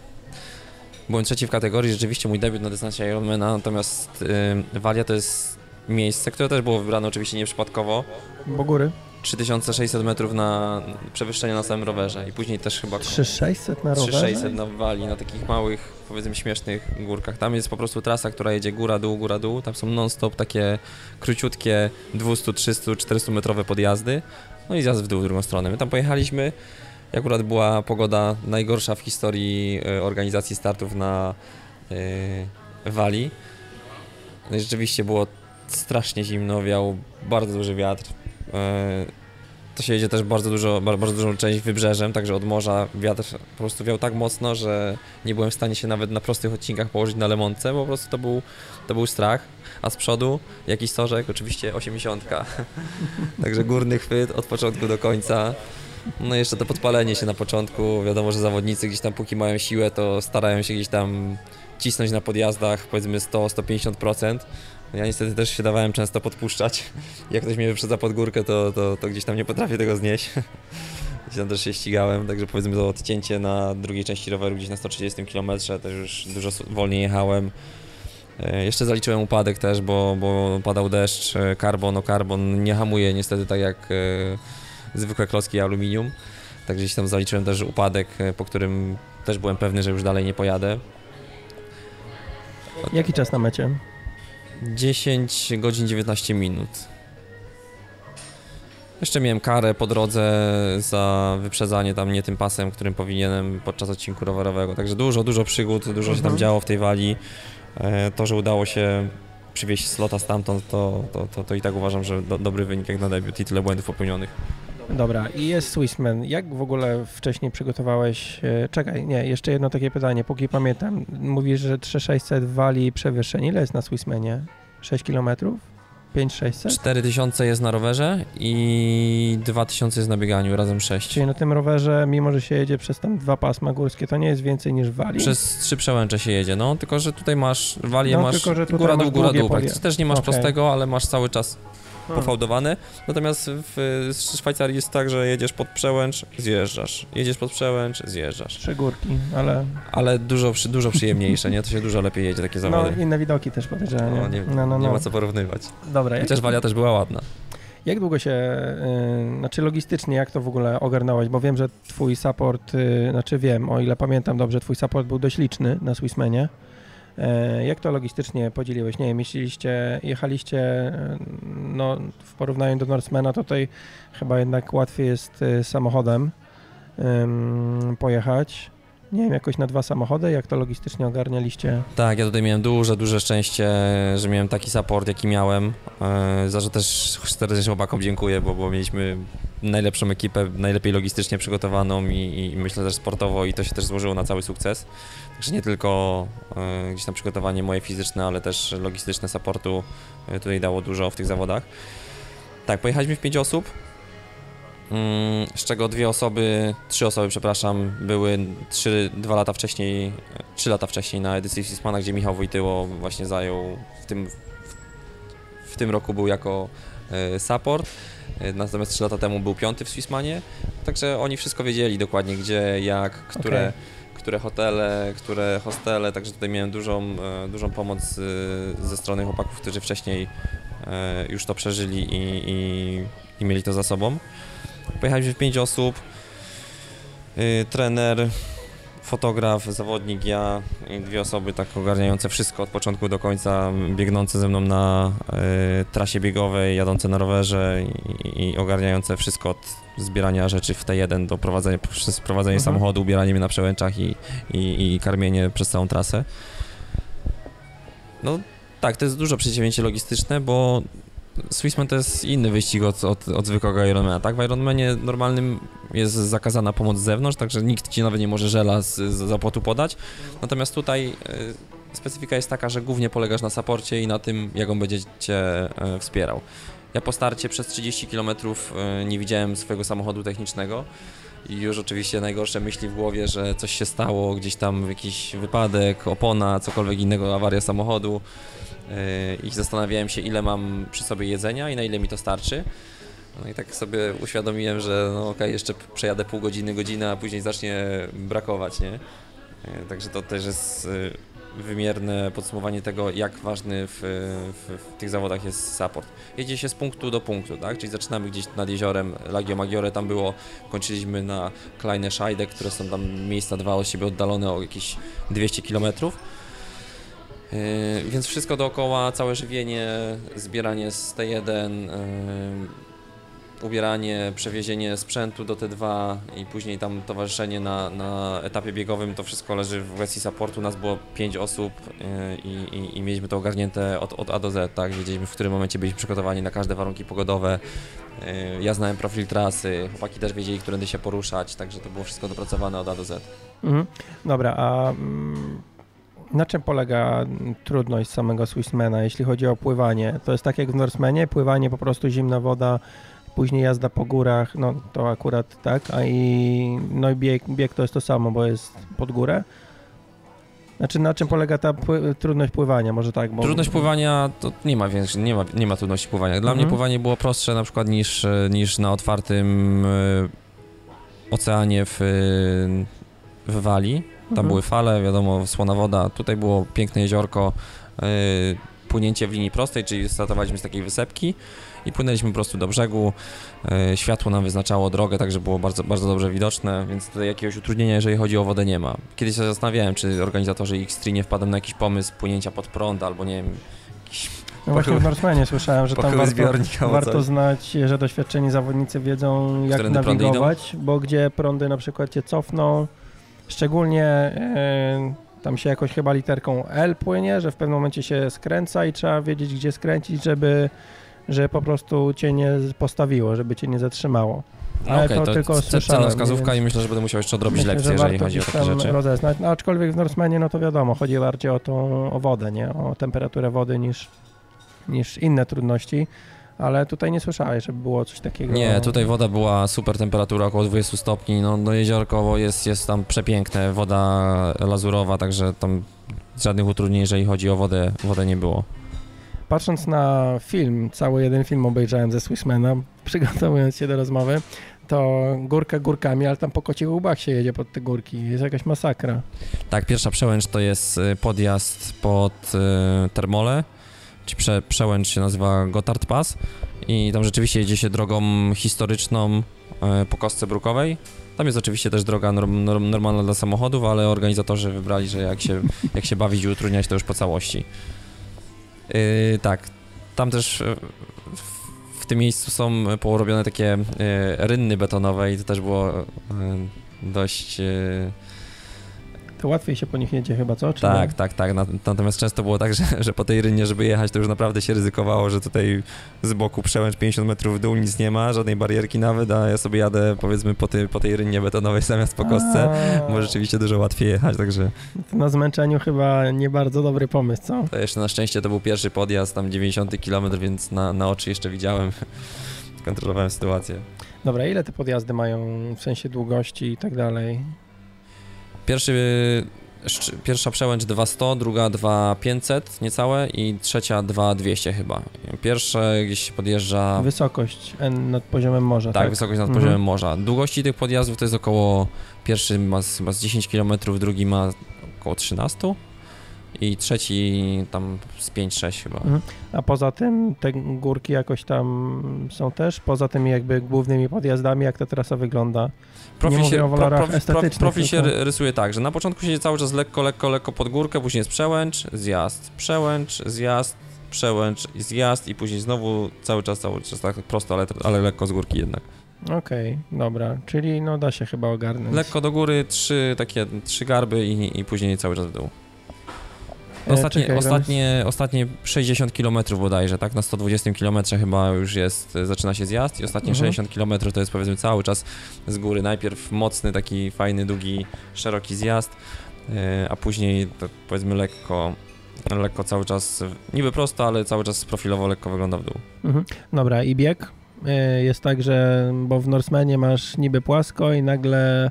byłem trzeci w kategorii, rzeczywiście mój debiut na dystansie Ironmana, natomiast y, walia to jest miejsce, które też było wybrane oczywiście nieprzypadkowo. Bo góry? 3600 metrów na przewyższenie na samym rowerze i później też chyba 3600 na rowerze? 3600 na wali, na takich małych, powiedzmy śmiesznych górkach. Tam jest po prostu trasa, która jedzie góra, dół, góra, dół. Tam są non-stop takie króciutkie 200, 300, 400 metrowe podjazdy. No i zjazd w dół w drugą stronę. My tam pojechaliśmy. i Akurat była pogoda najgorsza w historii e, organizacji startów na e, wali. No i rzeczywiście było strasznie zimno, wiał bardzo duży wiatr. E, to się jedzie też bardzo, dużo, bardzo dużą część wybrzeżem, także od morza wiatr po prostu wiał tak mocno, że nie byłem w stanie się nawet na prostych odcinkach położyć na lemonce, bo po prostu to był, to był strach. A z przodu jakiś sorzek, oczywiście 80. także górny chwyt od początku do końca. No jeszcze to podpalenie się na początku. Wiadomo, że zawodnicy gdzieś tam póki mają siłę, to starają się gdzieś tam cisnąć na podjazdach powiedzmy 100-150%. Ja niestety też się dawałem często podpuszczać. Jak ktoś mnie wyprzedza pod górkę, to, to, to gdzieś tam nie potrafię tego znieść. Gdzieś tam też się ścigałem, także powiedzmy to odcięcie na drugiej części roweru gdzieś na 130 km, też już dużo wolniej jechałem. E, jeszcze zaliczyłem upadek też, bo, bo padał deszcz, e, karbon, o karbon nie hamuje niestety tak jak e, zwykłe klocki aluminium. Także gdzieś tam zaliczyłem też upadek, po którym też byłem pewny, że już dalej nie pojadę. Jaki czas na mecie? 10 godzin 19 minut. Jeszcze miałem karę po drodze za wyprzedzanie tam nie tym pasem, którym powinienem podczas odcinku rowerowego. Także dużo, dużo przygód, dużo mhm. się tam mhm. działo w tej wali. E, to, że udało się przywieźć slota stamtąd, to, to, to, to i tak uważam, że do, dobry wynik jak na debiut i tyle błędów popełnionych. Dobra, i jest Swissman. Jak w ogóle wcześniej przygotowałeś? E, czekaj, nie, jeszcze jedno takie pytanie, póki pamiętam. Mówisz, że 3600 wali przewyższeń. Ile jest na Swissmanie? 6 kilometrów? 5600? 4000 jest na rowerze i 2000 jest na bieganiu, razem 6. Czyli na tym rowerze, mimo że się jedzie przez tam dwa pasma górskie, to nie jest więcej niż wali? Przez trzy przełęcze się jedzie, no, tylko że tutaj masz walię, no, masz tylko, góra dół, góra dół. Też nie masz okay. prostego, ale masz cały czas Hmm. pofałdowany. Natomiast w Szwajcarii jest tak, że jedziesz pod przełęcz, zjeżdżasz. Jedziesz pod przełęcz, zjeżdżasz. Trzy górki, ale... Ale dużo, dużo przyjemniejsze, nie? To się dużo lepiej jedzie, takie zawody. No, inne widoki też podejrzewam, nie? No, nie, no, no, nie ma no. co porównywać. Dobra. Chociaż Walia też była ładna. Jak długo się, yy, znaczy logistycznie, jak to w ogóle ogarnąłeś? Bo wiem, że twój support, yy, znaczy wiem, o ile pamiętam dobrze, twój support był dość liczny na Swissmanie. E, jak to logistycznie podzieliłeś? Nie wiem, jeśliście, jechaliście e, no, w porównaniu do Norsemana, to tutaj chyba jednak łatwiej jest e, samochodem pojechać. Nie wiem, jakoś na dwa samochody, jak to logistycznie ogarnialiście? Tak, ja tutaj miałem duże, duże szczęście, że miałem taki support, jaki miałem. Za że też serdecznie chłopakom dziękuję, bo, bo mieliśmy najlepszą ekipę, najlepiej logistycznie przygotowaną i, i myślę też sportowo i to się też złożyło na cały sukces. Także nie tylko y, gdzieś tam przygotowanie moje fizyczne, ale też logistyczne supportu y, tutaj dało dużo w tych zawodach. Tak, pojechaliśmy w pięć osób, z czego dwie osoby, trzy osoby, przepraszam, były trzy, dwa lata wcześniej, trzy lata wcześniej na edycji Sismana, gdzie Michał Wojtyło właśnie zajął w tym, w tym roku był jako y, support. Natomiast trzy lata temu był piąty w Swissmanie, także oni wszystko wiedzieli dokładnie gdzie, jak, które, okay które hotele, które hostele, także tutaj miałem dużą, e, dużą pomoc e, ze strony chłopaków, którzy wcześniej e, już to przeżyli i, i, i mieli to za sobą. Pojechaliśmy w pięć osób, trener, fotograf, zawodnik, ja i dwie osoby tak ogarniające wszystko od początku do końca, biegnące ze mną na y, trasie biegowej, jadące na rowerze i, i, ogarniające wszystko od zbierania rzeczy w T1 do prowadzenia, przez prowadzenie mhm. samochodu, ubieranie mnie na przełęczach i, i, i karmienie przez całą trasę. No tak, to jest dużo przedsięwzięcie logistyczne, bo Swissman to jest inny wyścig od, od, od zwykłego Ironmana, tak? W Ironmanie normalnym jest zakazana pomoc z zewnątrz, także nikt ci nawet nie może żela z, z zapłotu podać. Natomiast tutaj y, specyfika jest taka, że głównie polegasz na saporcie i na tym, jak on będzie cię y, wspierał. Ja po starcie przez 30 km y, nie widziałem swojego samochodu technicznego i już oczywiście najgorsze myśli w głowie, że coś się stało, gdzieś tam jakiś wypadek, opona, cokolwiek innego, awaria samochodu i zastanawiałem się, ile mam przy sobie jedzenia i na ile mi to starczy. No i tak sobie uświadomiłem, że no okej, okay, jeszcze przejadę pół godziny, godzinę, a później zacznie brakować, nie? Także to też jest wymierne podsumowanie tego, jak ważny w, w, w, tych zawodach jest support. Jedzie się z punktu do punktu, tak? Czyli zaczynamy gdzieś nad jeziorem Lagio Maggiore, tam było, kończyliśmy na Kleine Scheide, które są tam miejsca dwa od siebie oddalone o jakieś 200 kilometrów Yy, więc wszystko dookoła, całe żywienie, zbieranie z T1, yy, ubieranie, przewiezienie sprzętu do T2 i później tam towarzyszenie na, na etapie biegowym, to wszystko leży w kwestii supportu. Nas było 5 osób y, i, i, mieliśmy to ogarnięte od, od A do Z, tak? Wiedzieliśmy, w którym momencie byliśmy przygotowani na każde warunki pogodowe. Y, ja znałem profil trasy, chłopaki też wiedzieli, którędy się poruszać, także to było wszystko dopracowane od A do Z. Mhm. Dobra, a mm, na czym polega trudność samego Swissmana, jeśli chodzi o pływanie? To jest tak jak w Norsemanie, pływanie po prostu zimna woda, później jazda po górach, no to akurat tak, a i no i bieg, bieg to jest to samo, bo jest pod górę. Znaczy na czym polega ta pły trudność pływania, może tak? Bo... Trudność pływania to nie ma, więcej, nie ma, nie ma trudności pływania. Dla mhm. mnie pływanie było prostsze na przykład niż, niż na otwartym y, oceanie w, w Walii. Tam mhm. były fale, wiadomo, słona woda. Tutaj było piękne jeziorko, y, płynięcie w linii prostej, czyli startowaliśmy z takiej wysepki i płynęliśmy po prostu do brzegu. E, światło nam wyznaczało drogę, także było bardzo, bardzo dobrze widoczne, więc tutaj jakiegoś utrudnienia, jeżeli chodzi o wodę, nie ma. Kiedyś się zastanawiałem, czy organizatorzy X3 nie wpadną na jakiś pomysł płynięcia pod prąd albo nie wiem, jakiś no właśnie w Northmanie słyszałem, że tam warto, warto znać, że doświadczeni zawodnicy wiedzą jak Którędy nawigować, bo gdzie prądy na przykład cię cofną, szczególnie e, tam się jakoś chyba literką L płynie, że w pewnym momencie się skręca i trzeba wiedzieć gdzie skręcić, żeby że po prostu cię nie postawiło, żeby cię nie zatrzymało. Ale okay, to, to tylko słyszałem. wskazówka i myślę, że będę musiał jeszcze odrobić myślę, lekcję, jeżeli chodzi o takie rzeczy. rozeznać. No, aczkolwiek w Norsemanie, no to wiadomo, chodzi bardziej o tą o wodę, nie? O temperaturę wody niż, niż inne trudności. Ale tutaj nie słyszałeś, żeby było coś takiego. Nie, tutaj woda była super temperatura, około 20 stopni. No, no jeziorko jest, jest tam przepiękne, woda lazurowa, także tam żadnych utrudnień, jeżeli chodzi o wodę, wodę nie było. Patrząc na film, cały jeden film obejrzałem ze Swissmana, przygotowując się do rozmowy, to górka górkami, ale tam po kocich łbach się jedzie pod te górki. Jest jakaś masakra. Tak, pierwsza przełęcz to jest y, podjazd pod y, Termole, czy prze, przełęcz się nazywa Gotthard Pass i tam rzeczywiście jedzie się drogą historyczną y, po kostce brukowej. Tam jest oczywiście też droga norm, norm, normalna dla samochodów, ale organizatorzy wybrali, że jak się, jak się bawić i utrudniać, to już po całości. Yy, tak, tam też e, w tym miejscu są porobione takie e, rynny betonowe i to też było e, dość to łatwiej się po nich jedzie chyba, co? Czy tak, nie? tak, tak. Natomiast często było tak, że, że po tej rynnie, żeby jechać, to już naprawdę się ryzykowało, że tutaj z boku przełęcz 50 metrów w dół nic nie ma, żadnej barierki nawet, a ja sobie jadę powiedzmy po, tej, po tej rynnie betonowej zamiast po kostce, bo rzeczywiście dużo łatwiej jechać, także... Na zmęczeniu chyba nie bardzo dobry pomysł, co? To jeszcze na szczęście to był pierwszy podjazd, tam 90 km, więc na, na oczy jeszcze widziałem, kontrolowałem sytuację. Dobra, ile te podjazdy mają w sensie długości i tak dalej? Pierwszy, pierwsza przełęcz 200, druga 2500 niecałe i trzecia 2200 chyba. Pierwsze gdzieś się podjeżdża... Wysokość nad poziomem morza, tak? Tak, wysokość nad mhm. poziomem morza. Długości tych podjazdów to jest około, pierwszy ma, ma z 10 km, drugi ma około 13 i trzeci tam z 5-6 chyba. Mhm. A poza tym te górki jakoś tam są też, poza tymi jakby głównymi podjazdami, jak ta trasa wygląda? Profil Nie się, pro, pro, profil się rysuje tak, że na początku się cały czas lekko, lekko, lekko pod górkę, później jest przełęcz, zjazd, przełęcz, zjazd, przełęcz, zjazd i później znowu cały czas, cały czas tak prosto, ale, ale lekko z górki jednak. Okej, okay, dobra, czyli no da się chyba ogarnąć. Lekko do góry, trzy takie, trzy garby i, i później cały czas w dół. E, ostatnie, Czekaj, ostatnie, ostatnie 60 km bodajże, tak? Na 120 km chyba już jest, zaczyna się zjazd i ostatnie mhm. 60 km to jest powiedzmy cały czas z góry. Najpierw mocny, taki fajny, długi, szeroki zjazd, e, a później to powiedzmy lekko, lekko cały czas, niby prosto, ale cały czas profilowo lekko wygląda w dół. Mhm. Dobra, i bieg? E, jest tak, że bo w Norsemanie masz niby płasko i nagle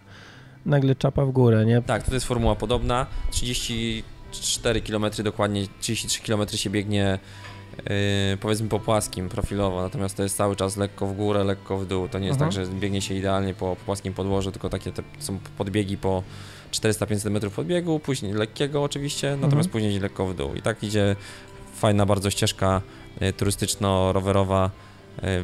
nagle czapa w górę, nie? Tak, to jest formuła podobna. 30 4 km dokładnie, 33 km się biegnie Yy, powiedzmy po płaskim profilowo, natomiast to jest cały czas lekko w górę, lekko w dół. To nie jest tak, że biegnie się idealnie po, po płaskim podłożu, tylko takie te są podbiegi po 400-500 metrów podbiegu, później lekkiego oczywiście, natomiast mhm. później lekko w dół. I tak idzie fajna bardzo ścieżka y, turystyczno-rowerowa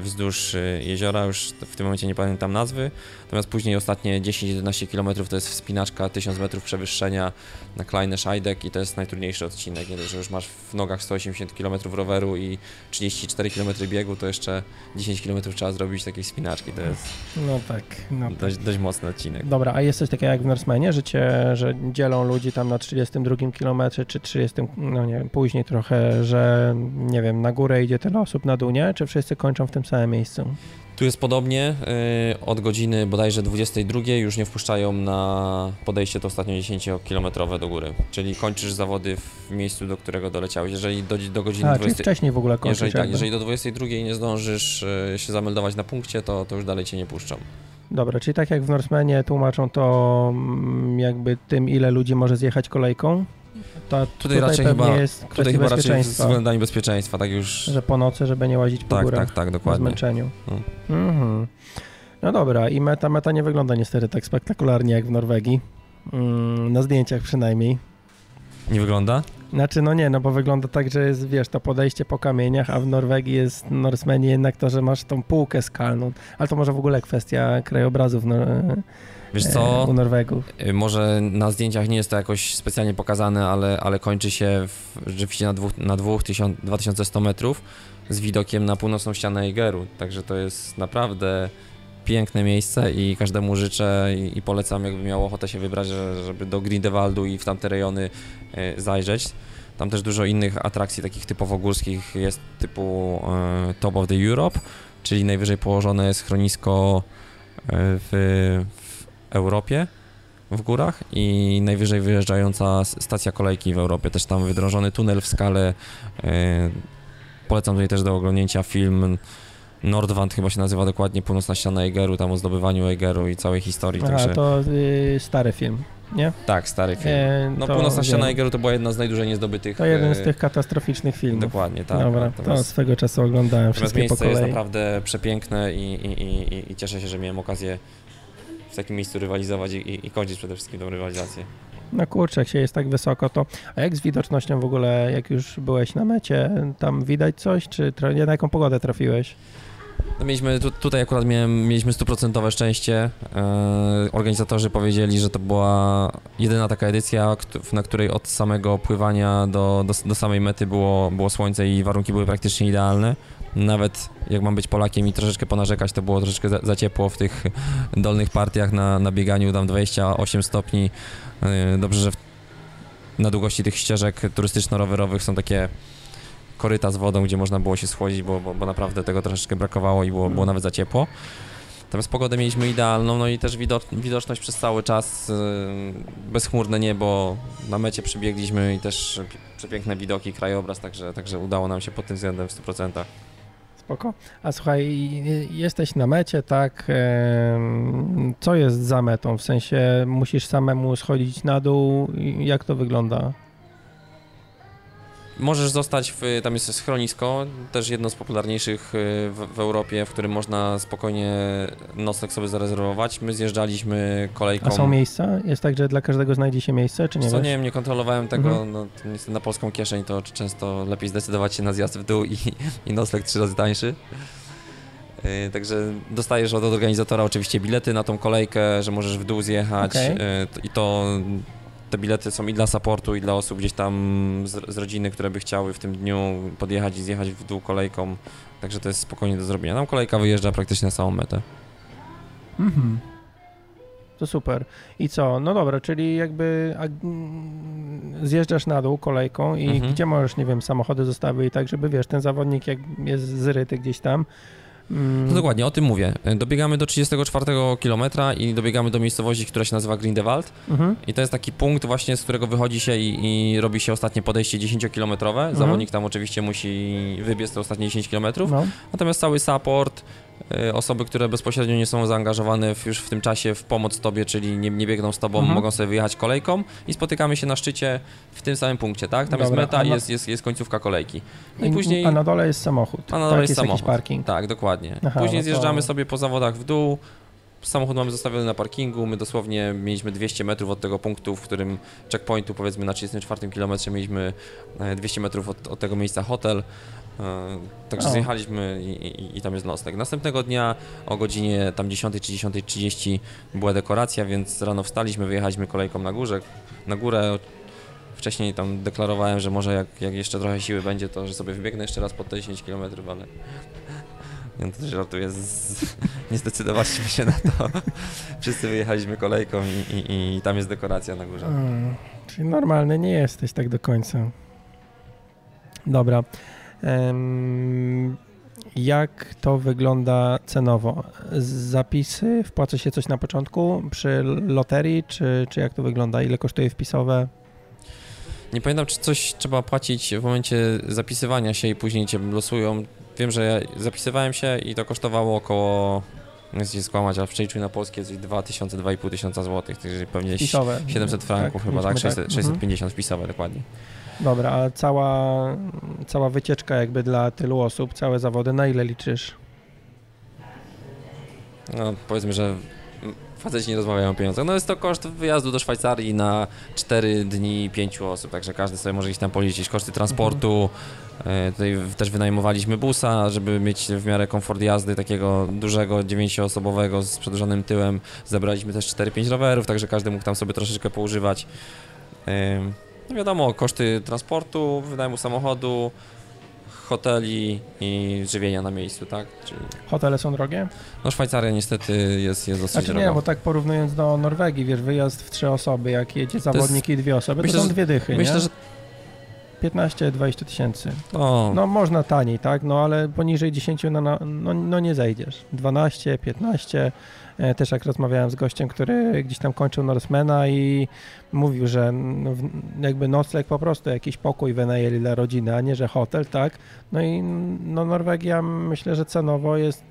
wzdłuż e, jeziora, już w tym momencie nie pamiętam nazwy. Natomiast później ostatnie 10-11 km to jest wspinaczka 1000 metrów przewyższenia na Kleine Scheidegg i to jest najtrudniejszy odcinek. Nie dość, że już masz w nogach 180 km roweru i 34 km biegu, to jeszcze 10 km trzeba zrobić takiej wspinaczki. To jest No tak, no dość, dość mocny odcinek. Dobra, a jest coś takiego jak w Norsemanie, że, cię, że dzielą ludzi tam na 32 km czy 30, no nie wiem, później trochę, że nie wiem, na górę idzie tyle osób, na dół nie? Czy wszyscy kończą w tym samym miejscu? Tu jest podobnie, y, od godziny bodajże 22 już nie wpuszczają na podejście to ostatnio 10-kilometrowe do góry, czyli kończysz zawody w miejscu, do którego doleciałeś. Jeżeli do, do godziny A, czyli 20... wcześniej w ogóle kończysz Jeżeli, tak, jeżeli do 22 nie zdążysz y, się zameldować na punkcie, to, to już dalej cię nie puszczą. Dobra, czyli tak jak w Norsemanie tłumaczą to mm, jakby tym, ile ludzi może zjechać kolejką, to tutaj, raczej chyba- jest Tutaj chyba raczej z bezpieczeństwa, względami bezpieczeństwa, tak już... że po nocy, żeby nie łazić po Tak, górach tak, tak, dokładnie. zmęczeniu. No. Mhm. No dobra, i meta, meta nie wygląda niestety tak spektakularnie jak w Norwegii, mm, na zdjęciach przynajmniej. Nie wygląda? Znaczy, no nie, no bo wygląda tak, że jest, wiesz, to podejście po kamieniach, a w Norwegii jest, Norsemanie jednak to, że masz tą półkę skalną, ale to może w ogóle kwestia krajobrazów no, Wiesz e, co, u Norwegów. y, może na zdjęciach nie jest to jakoś specjalnie pokazane, ale, ale kończy się w, rzeczywiście na, dwóch, na dwóch tysiąc, 2100 metrów z widokiem na północną ścianę Egeru, także to jest naprawdę piękne miejsce i każdemu życzę i, i polecam, jakby miał ochotę się wybrać, że- żeby do Grindewaldu i w tamte rejony e, zajrzeć. Tam też dużo innych atrakcji takich typowo górskich jest typu e, Top of the Europe, czyli najwyżej położone schronisko e, w, w Europie w górach i najwyżej wyjeżdżająca stacja kolejki w Europie. Też tam wydrążony tunel w skale. Polecam tutaj też do oglądnięcia film Nordwand chyba się nazywa dokładnie, północna ściana Egeru, tam o zdobywaniu Egeru i całej historii. Aha, Także to y, stary film, nie? tak, stary film. E, No to północna ściana. Egeru to była jedna z najdłużej niezdobytych. To jeden z e, tych katastroficznych filmów. Dokładnie, tak. Dobra, to Natomiast- swego czasu oglądałem Natomiast wszystkie po miejsce jest kolei. naprawdę przepiękne i, i, i, i, cieszę się, że miałem okazję w takim miejscu rywalizować i, i, kończyć przede wszystkim tą rywalizację. No kurczę, jak się jest tak wysoko, to... A jak z widocznością w ogóle, jak już byłeś na mecie, tam widać coś, czy na jaką pogodę trafiłeś? No mieliśmy, tu, tutaj akurat miałem, mieliśmy stuprocentowe szczęście. E, organizatorzy powiedzieli, że to była jedyna taka edycja, na której od samego pływania do, do, do samej mety było, było słońce i warunki były praktycznie idealne. Nawet jak mam być Polakiem i troszeczkę ponarzekać, to było troszeczkę za, za ciepło w tych dolnych partiach na, na bieganiu, tam 28 stopni. E, dobrze, że w, na długości tych ścieżek turystyczno-rowerowych są takie koryta z wodą, gdzie można było się schłodzić, bo, bo, bo naprawdę tego troszeczkę brakowało i było, było nawet za ciepło. Natomiast pogodę mieliśmy idealną, no i też widocz, widoczność przez cały czas, yy, bezchmurne niebo, na mecie przybiegliśmy i też pi- przepiękne widoki, krajobraz, także, także udało nam się pod tym względem w 100%. Spoko. A słuchaj, y, jesteś na mecie, tak? Co jest za metą? W sensie musisz samemu schodzić na dół? Jak to wygląda? Możesz zostać, w, tam jest schronisko, też jedno z popularniejszych yy, w, w Europie, w którym można spokojnie nocleg sobie zarezerwować. My zjeżdżaliśmy kolejką. A są miejsca? Jest tak, że dla każdego znajdzie się miejsce, czy nie Co wiesz? nie wiem, nie kontrolowałem tego, Mhm. no, na polską kieszeń to często lepiej zdecydować się na zjazd w dół i, i nocleg trzy razy tańszy. Yy, także dostajesz od organizatora oczywiście bilety na tą kolejkę, że możesz w dół zjechać t- i to te bilety są i dla supportu, i dla osób gdzieś tam z, z rodziny, które by chciały w tym dniu podjechać i zjechać w dół kolejką. Także to jest spokojnie do zrobienia. Tam kolejka wyjeżdża praktycznie na samą metę. Mhm. To super. I co? No dobra, czyli jakby mm, zjeżdżasz na dół kolejką i Mhm. gdzie możesz, nie wiem, samochody zostawić tak, żeby wiesz, ten zawodnik jak jest zryty gdzieś tam. Mm, No dokładnie, o tym mówię. Dobiegamy do 34 km i dobiegamy do miejscowości, która się nazywa Grindewald. Mhm. I to jest taki punkt właśnie, z którego wychodzi się i, i robi się ostatnie podejście 10-kilometrowe. Mhm. Zawodnik tam oczywiście musi wybiec te ostatnie 10 km. No. Natomiast cały support, osoby, które bezpośrednio nie są zaangażowane w, już w tym czasie w pomoc tobie, czyli nie, nie biegną z tobą, Mhm. mogą sobie wyjechać kolejką i spotykamy się na szczycie w tym samym punkcie, tak? Tam jest Dobra, meta a i na- jest, jest, jest końcówka kolejki. No i I- później... A na dole jest samochód. A na dole tak, jest jakiś samochód. parking. Tak, dokładnie. Aha, Później no to- zjeżdżamy sobie po zawodach w dół, samochód mamy zostawiony na parkingu, my dosłownie mieliśmy 200 metrów od tego punktu, w którym checkpointu powiedzmy na 34 km mieliśmy e, 200 metrów od, od tego miejsca hotel. E, Także O. zjechaliśmy i, i, i tam jest nocleg. Następnego dnia o godzinie tam 10 czy 10.30 była dekoracja, więc rano wstaliśmy, wyjechaliśmy kolejką na górze, na górę. Wcześniej tam deklarowałem, że może jak, jak jeszcze trochę siły będzie, to że sobie wybiegnę jeszcze raz pod te 10 km, ale nie, to też żartuję, z... nie zdecydowaliśmy się na to. Wszyscy wyjechaliśmy kolejką i, i, i tam jest dekoracja na górze. Mm, czyli normalny nie jesteś tak do końca. Dobra. Jak to wygląda cenowo? Zapisy, wpłaca się coś na początku przy loterii, czy, czy jak to wygląda? Ile kosztuje wpisowe? Nie pamiętam, czy coś trzeba płacić w momencie zapisywania się i później cię losują. Wiem, że ja zapisywałem się i to kosztowało około, nie chcę się skłamać, ale w przejściu na polskie jest 2000-2500 tysiąca złotych, także pewnie Wpisowe. 700 franków chyba, liczmy tak? 600, Mhm. 650 wpisowe dokładnie. Dobra, a cała, cała wycieczka jakby dla tylu osób, całe zawody, na ile liczysz? No, powiedzmy, że faceci nie rozmawiają o pieniądzach. No jest to koszt wyjazdu do Szwajcarii na 4 dni 5 osób, także każdy sobie może iść tam policzyć koszty transportu. E, Tutaj też wynajmowaliśmy busa, żeby mieć w miarę komfort jazdy takiego dużego, 9-osobowego z przedłużonym tyłem. Zebraliśmy też 4-5 rowerów, także każdy mógł tam sobie troszeczkę poużywać. No wiadomo, koszty transportu, wynajmu samochodu, hoteli i żywienia na miejscu, tak? Czyli, Hotele są drogie? no Szwajcaria niestety jest, jest dosyć Znaczy droga. nie, bo tak porównując do Norwegii, wiesz, wyjazd w trzy osoby, jak jedzie zawodnik i dwie osoby, myślę, to są dwie dychy, Myślę, nie? że 15-20 tysięcy. no, No można taniej, tak? No ale poniżej 10 no, no, no, no nie zejdziesz. 12, 15. E, Też jak rozmawiałem z gościem, który gdzieś tam kończył Norsemana i mówił, że no, jakby nocleg po prostu jakiś pokój wynajęli dla rodziny, a nie, że hotel, tak? No i no Norwegia myślę, że cenowo jest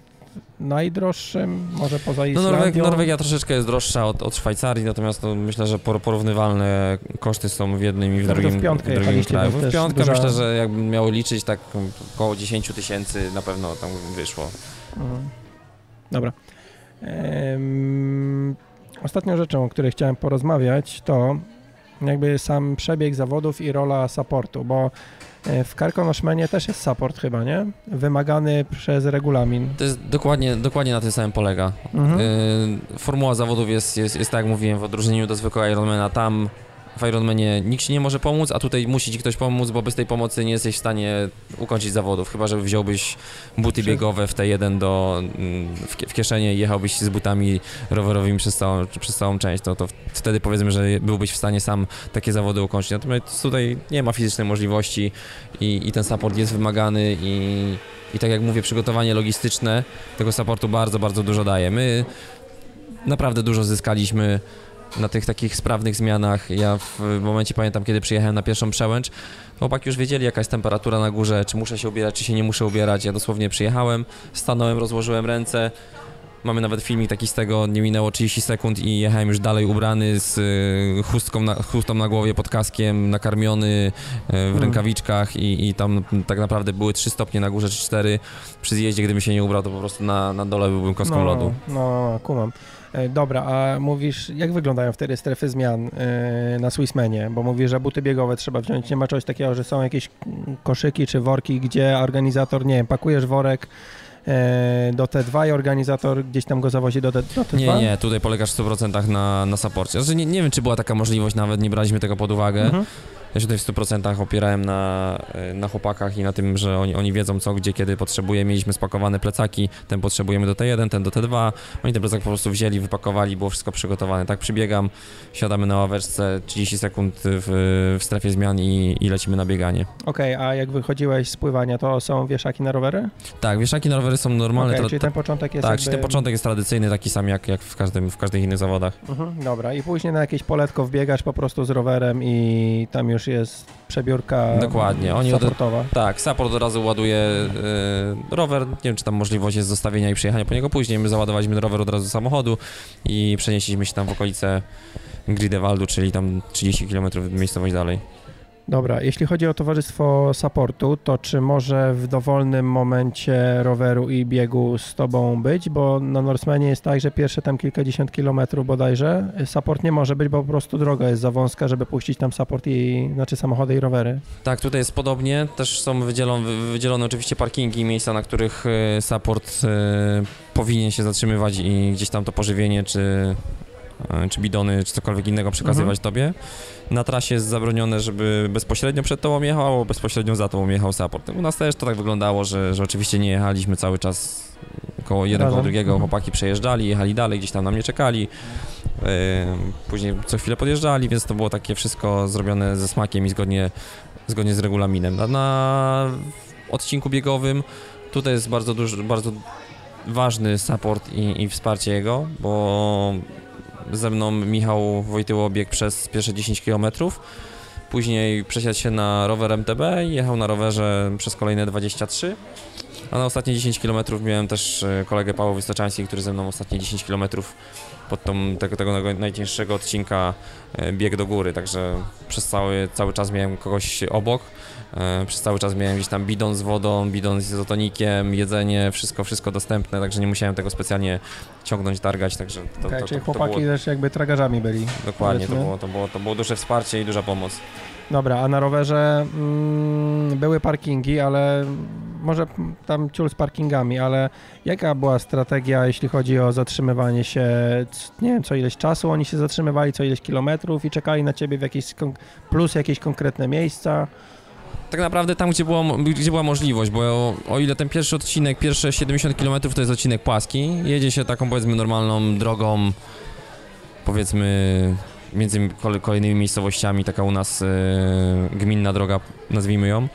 najdroższym, może poza no Islandią. Norweg, Norwegia troszeczkę jest droższa od, od Szwajcarii, natomiast to myślę, że por- porównywalne koszty są w jednym i w No to w drugim, piątkę w drugim kraju. W piątkę duża- myślę, że jakbym miał liczyć, tak około 10 tysięcy na pewno tam wyszło. Mhm. Dobra. Ostatnią rzeczą, o której chciałem porozmawiać, to jakby sam przebieg zawodów i rola supportu, bo e, w Karkonoszmenie też jest support chyba, nie? Wymagany przez regulamin. To jest dokładnie, dokładnie na tym samym polega. Mhm. Y, Formuła zawodów jest, jest, jest tak jak mówiłem, w odróżnieniu do zwykłego Ironmana. Tam w Ironmanie nikt ci nie może pomóc, a tutaj musi ci ktoś pomóc, bo bez tej pomocy nie jesteś w stanie ukończyć zawodów. Chyba, że wziąłbyś buty biegowe w te jeden do, mm, w, w kieszenie i jechałbyś z butami rowerowymi przez całą, przez całą część, to, to wtedy powiedzmy, że byłbyś w stanie sam takie zawody ukończyć. Natomiast tutaj nie ma fizycznej możliwości i, i ten support jest wymagany i, i tak jak mówię, przygotowanie logistyczne tego supportu bardzo, bardzo dużo daje. My naprawdę dużo zyskaliśmy na tych takich sprawnych zmianach. Ja w momencie pamiętam, kiedy przyjechałem na pierwszą przełęcz, chłopaki już wiedzieli, jaka jest temperatura na górze, czy muszę się ubierać, czy się nie muszę ubierać. Ja dosłownie przyjechałem, stanąłem, rozłożyłem ręce. Mamy nawet filmik taki z tego, nie minęło 30 sekund i jechałem już dalej ubrany z y, chustką na, chustą na głowie, pod kaskiem, nakarmiony y, w Mm. rękawiczkach i, i tam tak naprawdę były 3 stopnie na górze czy 4. Przy zjeździe, gdybym się nie ubrał, to po prostu na, na dole byłbym kostką no, lodu. No, no, kumam. E, Dobra, a mówisz, jak wyglądają wtedy strefy zmian e, na Swissmanie? Bo mówisz, że buty biegowe trzeba wziąć. Nie ma czegoś takiego, że są jakieś mm, koszyki czy worki, gdzie organizator, nie wiem, pakujesz worek e, do T2 i organizator gdzieś tam go zawozi do, do T2? Nie, nie, tutaj polegasz w 100% na, na saporcie. Znaczy, nie, nie wiem, czy była taka możliwość, nawet nie braliśmy tego pod uwagę. Mhm. Ja się tutaj w 100% opierałem na, e, na chłopakach i na tym, że oni, oni wiedzą co, gdzie, kiedy potrzebuje. Mieliśmy spakowane plecaki, ten potrzebujemy do T1, ten do T2. Oni ten plecak po prostu wzięli, wypakowali, było wszystko przygotowane. Tak przybiegam, siadamy na ławeczce, 30 sekund w, w strefie zmian i, i lecimy na bieganie. Okej, a jak wychodziłeś z pływania, to są wieszaki na rowery? Tak, wieszaki na rowery są normalne. Tra- czyli ten początek jest tak, jakby... czyli ten początek jest tradycyjny, taki sam jak, jak w, każdym, w każdych innych zawodach. Mhm, dobra, i później na jakieś poletko wbiegasz po prostu z rowerem i tam już jest przebiórka Dokładnie, oni od- supportowa. Tak, support od razu ładuje e, rower. Nie wiem, czy tam możliwość jest zostawienia i przyjechania po niego później. My załadowaliśmy rower od razu do samochodu i przenieśliśmy się tam w okolice Gridewaldu, czyli tam 30 km miejscowość dalej. Dobra, jeśli chodzi o towarzystwo supportu, to czy może w dowolnym momencie roweru i biegu z tobą być? Bo na Norsemanie jest tak, że pierwsze tam kilkadziesiąt kilometrów bodajże support nie może być, bo po prostu droga jest za wąska, żeby puścić tam support i znaczy samochody i rowery. Tak, tutaj jest podobnie. Też są wydzielone, wydzielone oczywiście parkingi, miejsca, na których e, support e, powinien się zatrzymywać i gdzieś tam to pożywienie czy, czy bidony, czy cokolwiek innego przekazywać tobie. Na trasie jest zabronione, żeby bezpośrednio przed tobą jechał, albo bezpośrednio za tobą jechał support. U nas też to tak wyglądało, że, że oczywiście nie jechaliśmy cały czas koło jednego koło drugiego, Mhm. chłopaki przejeżdżali, jechali dalej, gdzieś tam na mnie czekali. Yy, Później co chwilę podjeżdżali, więc to było takie wszystko zrobione ze smakiem i zgodnie, zgodnie z regulaminem. Na, na odcinku biegowym tutaj jest bardzo duży, bardzo ważny support i, i wsparcie jego, bo ze mną Michał Wojtyło biegł przez pierwsze 10 km, później przesiadł się na rower MTB i jechał na rowerze przez kolejne 23, a na ostatnie 10 km miałem też e, kolegę Paweł Wystaczański, który ze mną ostatnie 10 km pod tą, tego, tego naj- najcięższego odcinka e, bieg do góry, także przez cały, cały czas miałem kogoś obok, przez cały czas miałem gdzieś tam bidon z wodą, bidon z izotonikiem, jedzenie, wszystko, wszystko dostępne, także nie musiałem tego specjalnie ciągnąć, targać, także to, Okej, to, czyli to, to chłopaki było, też jakby tragarzami byli. dokładnie, to było, to, było, to było duże wsparcie i duża pomoc. Dobra, a na rowerze mm, były parkingi, ale może tam ciul z parkingami, ale jaka była strategia, jeśli chodzi o zatrzymywanie się, nie wiem, co ileś czasu oni się zatrzymywali, co ileś kilometrów i czekali na ciebie w jakieś, plus jakieś konkretne miejsca? Tak naprawdę tam, gdzie, było, gdzie była możliwość, bo o, ile ten pierwszy odcinek, pierwsze 70 km to jest odcinek płaski, jedzie się taką powiedzmy normalną drogą, powiedzmy między kole- kolejnymi miejscowościami, taka u nas e, gminna droga, nazwijmy ją,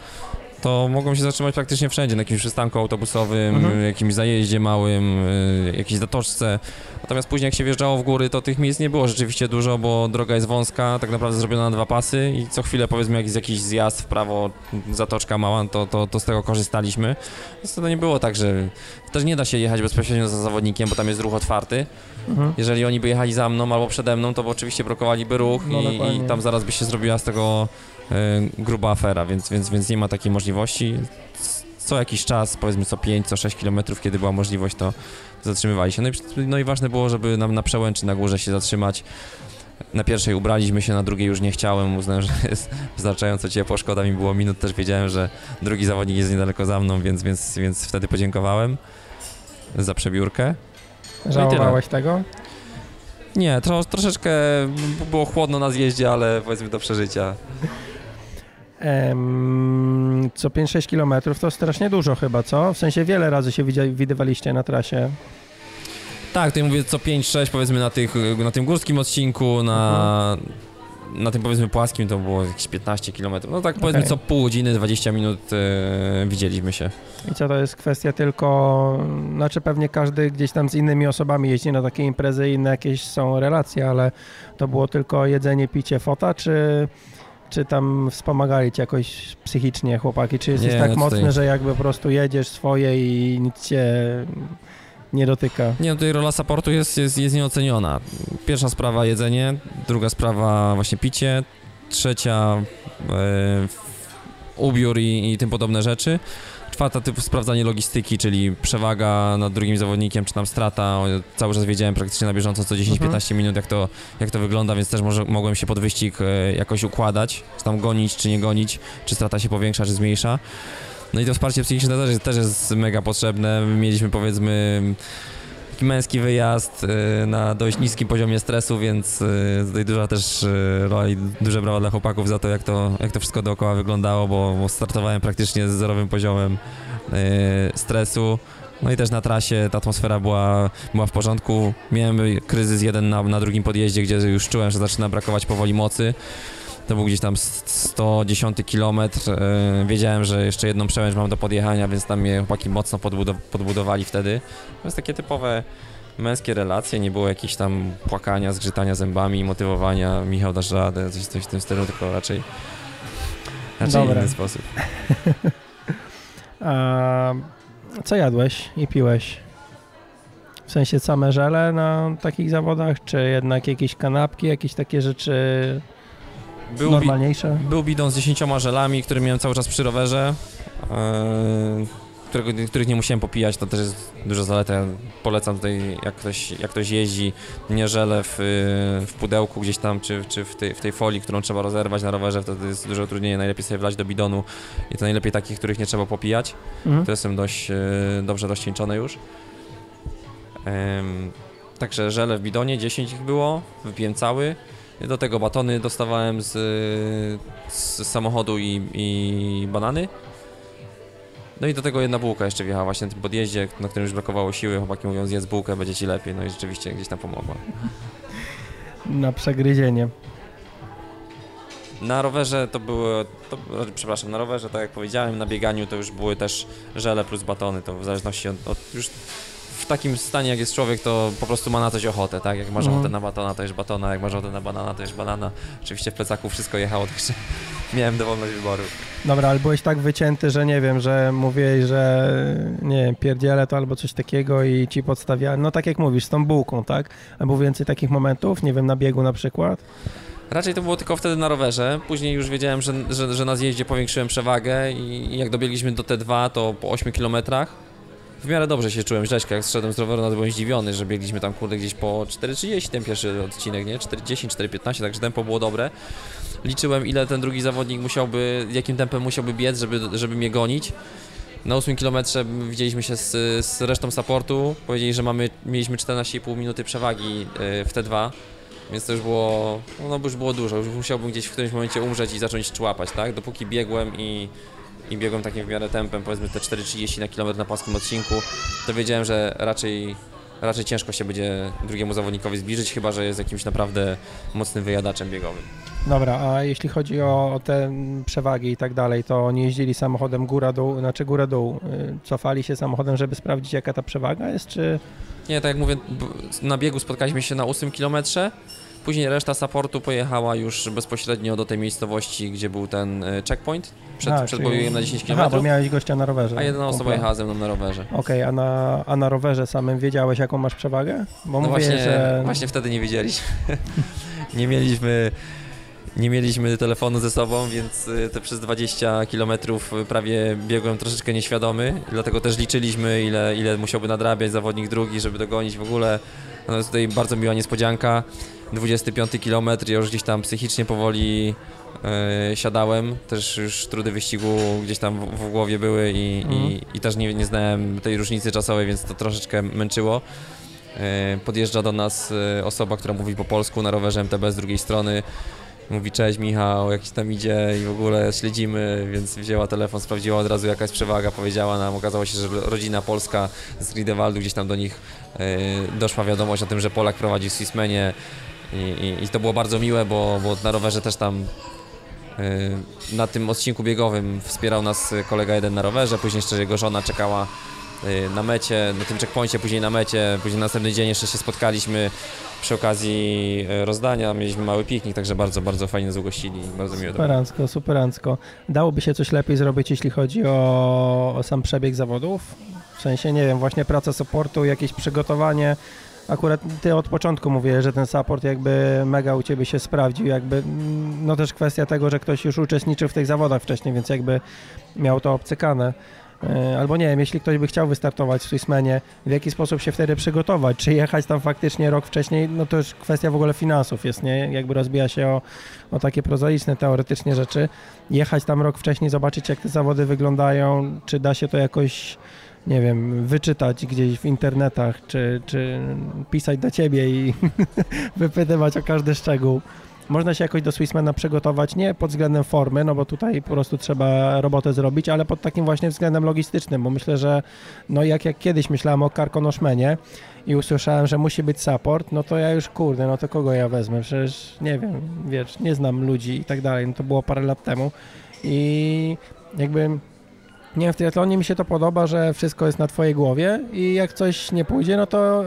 to mogą się zatrzymać praktycznie wszędzie, na jakimś przystanku autobusowym, Mhm. jakimś zajeździe małym, e, jakiejś zatoczce. Natomiast później jak się wjeżdżało w góry, to tych miejsc nie było rzeczywiście dużo, bo droga jest wąska, tak naprawdę zrobiona na dwa pasy i co chwilę powiedzmy jak jest jakiś zjazd w prawo, zatoczka mała, to, to, to z tego korzystaliśmy. Więc to nie było tak, że też nie da się jechać bezpośrednio za zawodnikiem, bo tam jest ruch otwarty. Mhm. Jeżeli oni by jechali za mną albo przede mną, to by oczywiście blokowaliby ruch No, i, i tam zaraz by się zrobiła z tego gruba afera, więc, więc, więc nie ma takiej możliwości. Co jakiś czas, powiedzmy co 5, co 6 km, kiedy była możliwość, to zatrzymywali się. No i, no i ważne było, żeby nam na przełęczy na górze się zatrzymać. Na pierwszej ubraliśmy się, na drugiej już nie chciałem, uznałem, że jest wystarczająco ciepło, szkoda mi było minut, też wiedziałem, że drugi zawodnik jest niedaleko za mną, więc, więc, więc wtedy podziękowałem za przebiórkę. Żałowałeś tego? Nie, tro, troszeczkę było chłodno na zjeździe, ale powiedzmy do przeżycia. Em, co 5-6 kilometrów to strasznie dużo chyba, co? W sensie wiele razy się widywaliście na trasie. Tak, tutaj mówię co 5-6 powiedzmy na, tych, na tym górskim odcinku, na, na tym powiedzmy płaskim to było jakieś 15 km. No tak powiedzmy Okej. co pół godziny, 20 minut e, widzieliśmy się. I co to jest kwestia tylko, znaczy pewnie każdy gdzieś tam z innymi osobami jeździ na takie imprezy, inne jakieś są relacje, ale to było tylko jedzenie, picie, fota, czy, czy tam wspomagali cię jakoś psychicznie chłopaki, czy jesteś Nie, tak no tutaj- mocny, że jakby po prostu jedziesz swoje i nic cię nie dotyka? Nie, no tutaj rola supportu jest, jest, jest nieoceniona. Pierwsza sprawa jedzenie, druga sprawa właśnie picie, trzecia e, ubiór i, i tym podobne rzeczy. Czwarta typu sprawdzanie logistyki, czyli przewaga nad drugim zawodnikiem, czy tam strata. Cały czas wiedziałem praktycznie na bieżąco co 10-15 Mhm. minut, jak to, jak to wygląda, więc też może, mogłem się pod wyścig e, jakoś układać, czy tam gonić, czy nie gonić, czy strata się powiększa, czy zmniejsza. No i to wsparcie psychiczne też, jest- też jest mega potrzebne. Mieliśmy powiedzmy taki męski wyjazd e, na dość niskim poziomie stresu, więc e, tutaj duża też e, rola i duże brawa dla chłopaków za to, jak to, jak to wszystko dookoła wyglądało, bo, bo startowałem praktycznie z zerowym poziomem stresu. No i też na trasie ta atmosfera była, była w porządku. Miałem kryzys jeden na, na drugim podjeździe, gdzie już czułem, że zaczyna brakować powoli mocy. To był gdzieś tam 110 km. Wiedziałem, że jeszcze jedną przełęcz mam do podjechania, więc tam mnie chłopaki mocno podbudow- podbudowali wtedy. To jest takie typowe męskie relacje, nie było jakichś tam płakania, zgrzytania zębami, motywowania, Michał dasz radę, coś, coś w tym stylu, tylko raczej, raczej Dobra. inny sposób. A co jadłeś i piłeś? W sensie same żele na takich zawodach, czy jednak jakieś kanapki, jakieś takie rzeczy? Był, bi- normalniejsze? był bidon z 10 żelami, który miałem cały czas przy rowerze, e, którego, których nie musiałem popijać, to też jest duża zaleta. Polecam tutaj, jak ktoś, jak ktoś jeździ, nie żele w, y, w pudełku gdzieś tam, czy, czy w, tej, w tej folii, którą trzeba rozerwać na rowerze, wtedy jest duże utrudnienie, najlepiej sobie wlać do bidonu i to najlepiej takich, których nie trzeba popijać. Mhm. To jestem dość y, dobrze rozcieńczony już. Em, także żele w bidonie, 10 ich było, wypiłem cały. Do tego batony dostawałem z, z samochodu i, i banany. No i do tego jedna bułka jeszcze wjechała właśnie na tym podjeździe, na którym już brakowało siły. Chłopaki mówią, zjedz bułkę, będzie ci lepiej. No i rzeczywiście gdzieś tam pomogła. Na przegryzienie. Na rowerze to były, to, przepraszam, na rowerze, tak jak powiedziałem, na bieganiu to już były też żele plus batony, to w zależności od, od już w takim stanie jak jest człowiek, to po prostu ma na coś ochotę, tak? Jak masz Mhm. ochotę na batona, to jest batona, jak masz ochotę na banana, to jest banana. Oczywiście w plecaku wszystko jechało, także miałem dowolność wyboru. Dobra, ale byłeś tak wycięty, że nie wiem, że mówiłeś, że nie wiem, pierdzielę to albo coś takiego i ci podstawiałem, no tak jak mówisz, z tą bułką, tak? Albo więcej takich momentów, nie wiem, na biegu na przykład? Raczej to było tylko wtedy na rowerze. Później już wiedziałem, że, że, że na zjeździe powiększyłem przewagę i, i jak dobiegliśmy do T2, to po 8 kilometrach w miarę dobrze się czułem. Rzeźka, jak zszedłem z roweru, byłem zdziwiony, że biegliśmy tam kurde gdzieś po 4.30 ten pierwszy odcinek, nie? 4.10, 4.15, także tempo było dobre. Liczyłem, ile ten drugi zawodnik musiałby, jakim tempem musiałby biec, żeby, żeby mnie gonić. Na 8 kilometrze widzieliśmy się z, z resztą supportu. Powiedzieli, że mamy, mieliśmy 14,5 minuty przewagi y, w T2. Więc to już było, no już było dużo, już musiałbym gdzieś w którymś momencie umrzeć i zacząć człapać, tak? Dopóki biegłem i, i biegłem takim w miarę tempem, powiedzmy te 4,30 na kilometr na płaskim odcinku, to wiedziałem, że raczej, raczej ciężko się będzie drugiemu zawodnikowi zbliżyć, chyba że jest jakimś naprawdę mocnym wyjadaczem biegowym. Dobra, a jeśli chodzi o, o te przewagi i tak dalej, to nie jeździli samochodem góra-dół, znaczy góra-dół, y, cofali się samochodem, żeby sprawdzić jaka ta przewaga jest, czy... Nie, tak jak mówię, na biegu spotkaliśmy się na 8 kilometrze, później reszta supportu pojechała już bezpośrednio do tej miejscowości, gdzie był ten y, checkpoint przed, A, przed czyli- biegiem na 10 Aha, bo km, miałeś gościa na rowerze. a jedna osoba Kumpla. jechała ze mną na rowerze. Okej, a, na, a na rowerze samym wiedziałeś jaką masz przewagę? Bo No mówię, właśnie, że... właśnie wtedy nie wiedzieliśmy. nie mieliśmy nie mieliśmy telefonu ze sobą, więc y, te przez 20 km prawie biegłem troszeczkę nieświadomy, dlatego też liczyliśmy ile, ile musiałby nadrabiać zawodnik drugi, żeby dogonić w ogóle. No jest tutaj bardzo miła niespodzianka. 25 km, ja już gdzieś tam psychicznie powoli e, siadałem, też już trudy wyścigu gdzieś tam w, w głowie były i, Mhm. i, i też nie, nie znałem tej różnicy czasowej, więc to troszeczkę męczyło. E, Podjeżdża do nas e, osoba, która mówi po polsku na rowerze MTB z drugiej strony. Mówi cześć Michał, jakiś tam idzie i w ogóle śledzimy, więc wzięła telefon, sprawdziła od razu jaka jest przewaga, powiedziała nam, okazało się, że rodzina polska z Griedewaldu, gdzieś tam do nich e, doszła wiadomość o tym, że Polak prowadzi w Swissmanie i, i, i to było bardzo miłe, bo, bo na rowerze też tam e, na tym odcinku biegowym wspierał nas kolega jeden na rowerze, później jeszcze jego żona czekała e, na mecie, na tym checkpoincie, później na mecie, później następny dzień jeszcze się spotkaliśmy przy okazji e, rozdania, mieliśmy mały piknik, także bardzo, bardzo fajnie nas ugościli, bardzo miło. Superancko, superancko. Dałoby się coś lepiej zrobić, jeśli chodzi o, o sam przebieg zawodów? W sensie, nie wiem, właśnie praca supportu, jakieś przygotowanie. Akurat ty od początku mówiłeś, że ten support jakby mega u ciebie się sprawdził, jakby, mm, no też kwestia tego, że ktoś już uczestniczył w tych zawodach wcześniej, więc jakby miał to obcykane. E, Albo nie wiem, jeśli ktoś by chciał wystartować w Swissmanie, w jaki sposób się wtedy przygotować? Czy jechać tam faktycznie rok wcześniej? No to już kwestia w ogóle finansów jest, nie? Jakby rozbija się o, o takie prozaiczne, teoretycznie rzeczy. Jechać tam rok wcześniej, zobaczyć jak te zawody wyglądają, czy da się to jakoś, nie wiem, wyczytać gdzieś w internetach, czy, czy pisać do ciebie i wypytywać o każdy szczegół. Można się jakoś do Swissmana przygotować, nie pod względem formy, no bo tutaj po prostu trzeba robotę zrobić, ale pod takim właśnie względem logistycznym, bo myślę, że no jak, jak kiedyś myślałem o Karkonoszmenie i usłyszałem, że musi być support, no to ja już kurde, no to kogo ja wezmę? Przecież nie wiem, wiesz, nie znam ludzi i tak dalej, no to było parę lat temu i jakby nie wiem, w triatlonie mi się to podoba, że wszystko jest na twojej głowie i jak coś nie pójdzie, no to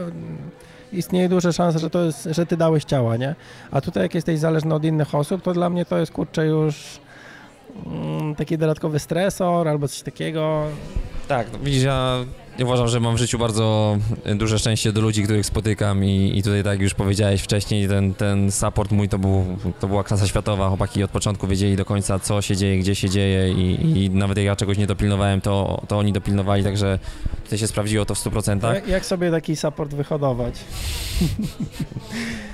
istnieje duża szansa, że, to że ty dałeś ciała, nie? A tutaj jak jesteś zależny od innych osób, to dla mnie to jest kurczę już mm, taki dodatkowy stresor albo coś takiego. Tak, no widzisz, Ja uważam, że mam w życiu bardzo duże szczęście do ludzi, których spotykam i, i tutaj tak jak już powiedziałeś wcześniej, ten, ten support mój to, był, to była klasa światowa, chłopaki od początku wiedzieli do końca co się dzieje, gdzie się dzieje i, i nawet jak ja czegoś nie dopilnowałem, to, to oni dopilnowali, także tutaj się sprawdziło to w 100%. Jak, jak sobie taki support wyhodować?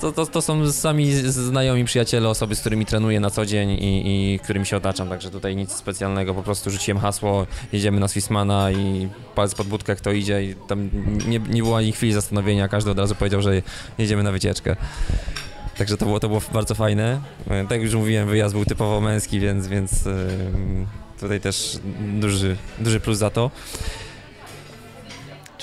To, to, to są sami znajomi przyjaciele, osoby, z którymi trenuję na co dzień i, i którymi się otaczam, także tutaj nic specjalnego, po prostu rzuciłem hasło, jedziemy na Swissmana i palec pod budkę, kto idzie i tam nie, nie było ani chwili zastanowienia, każdy od razu powiedział, że jedziemy na wycieczkę. Także to było, to było bardzo fajne. Tak jak już mówiłem, wyjazd był typowo męski, więc, więc tutaj też duży, duży plus za to.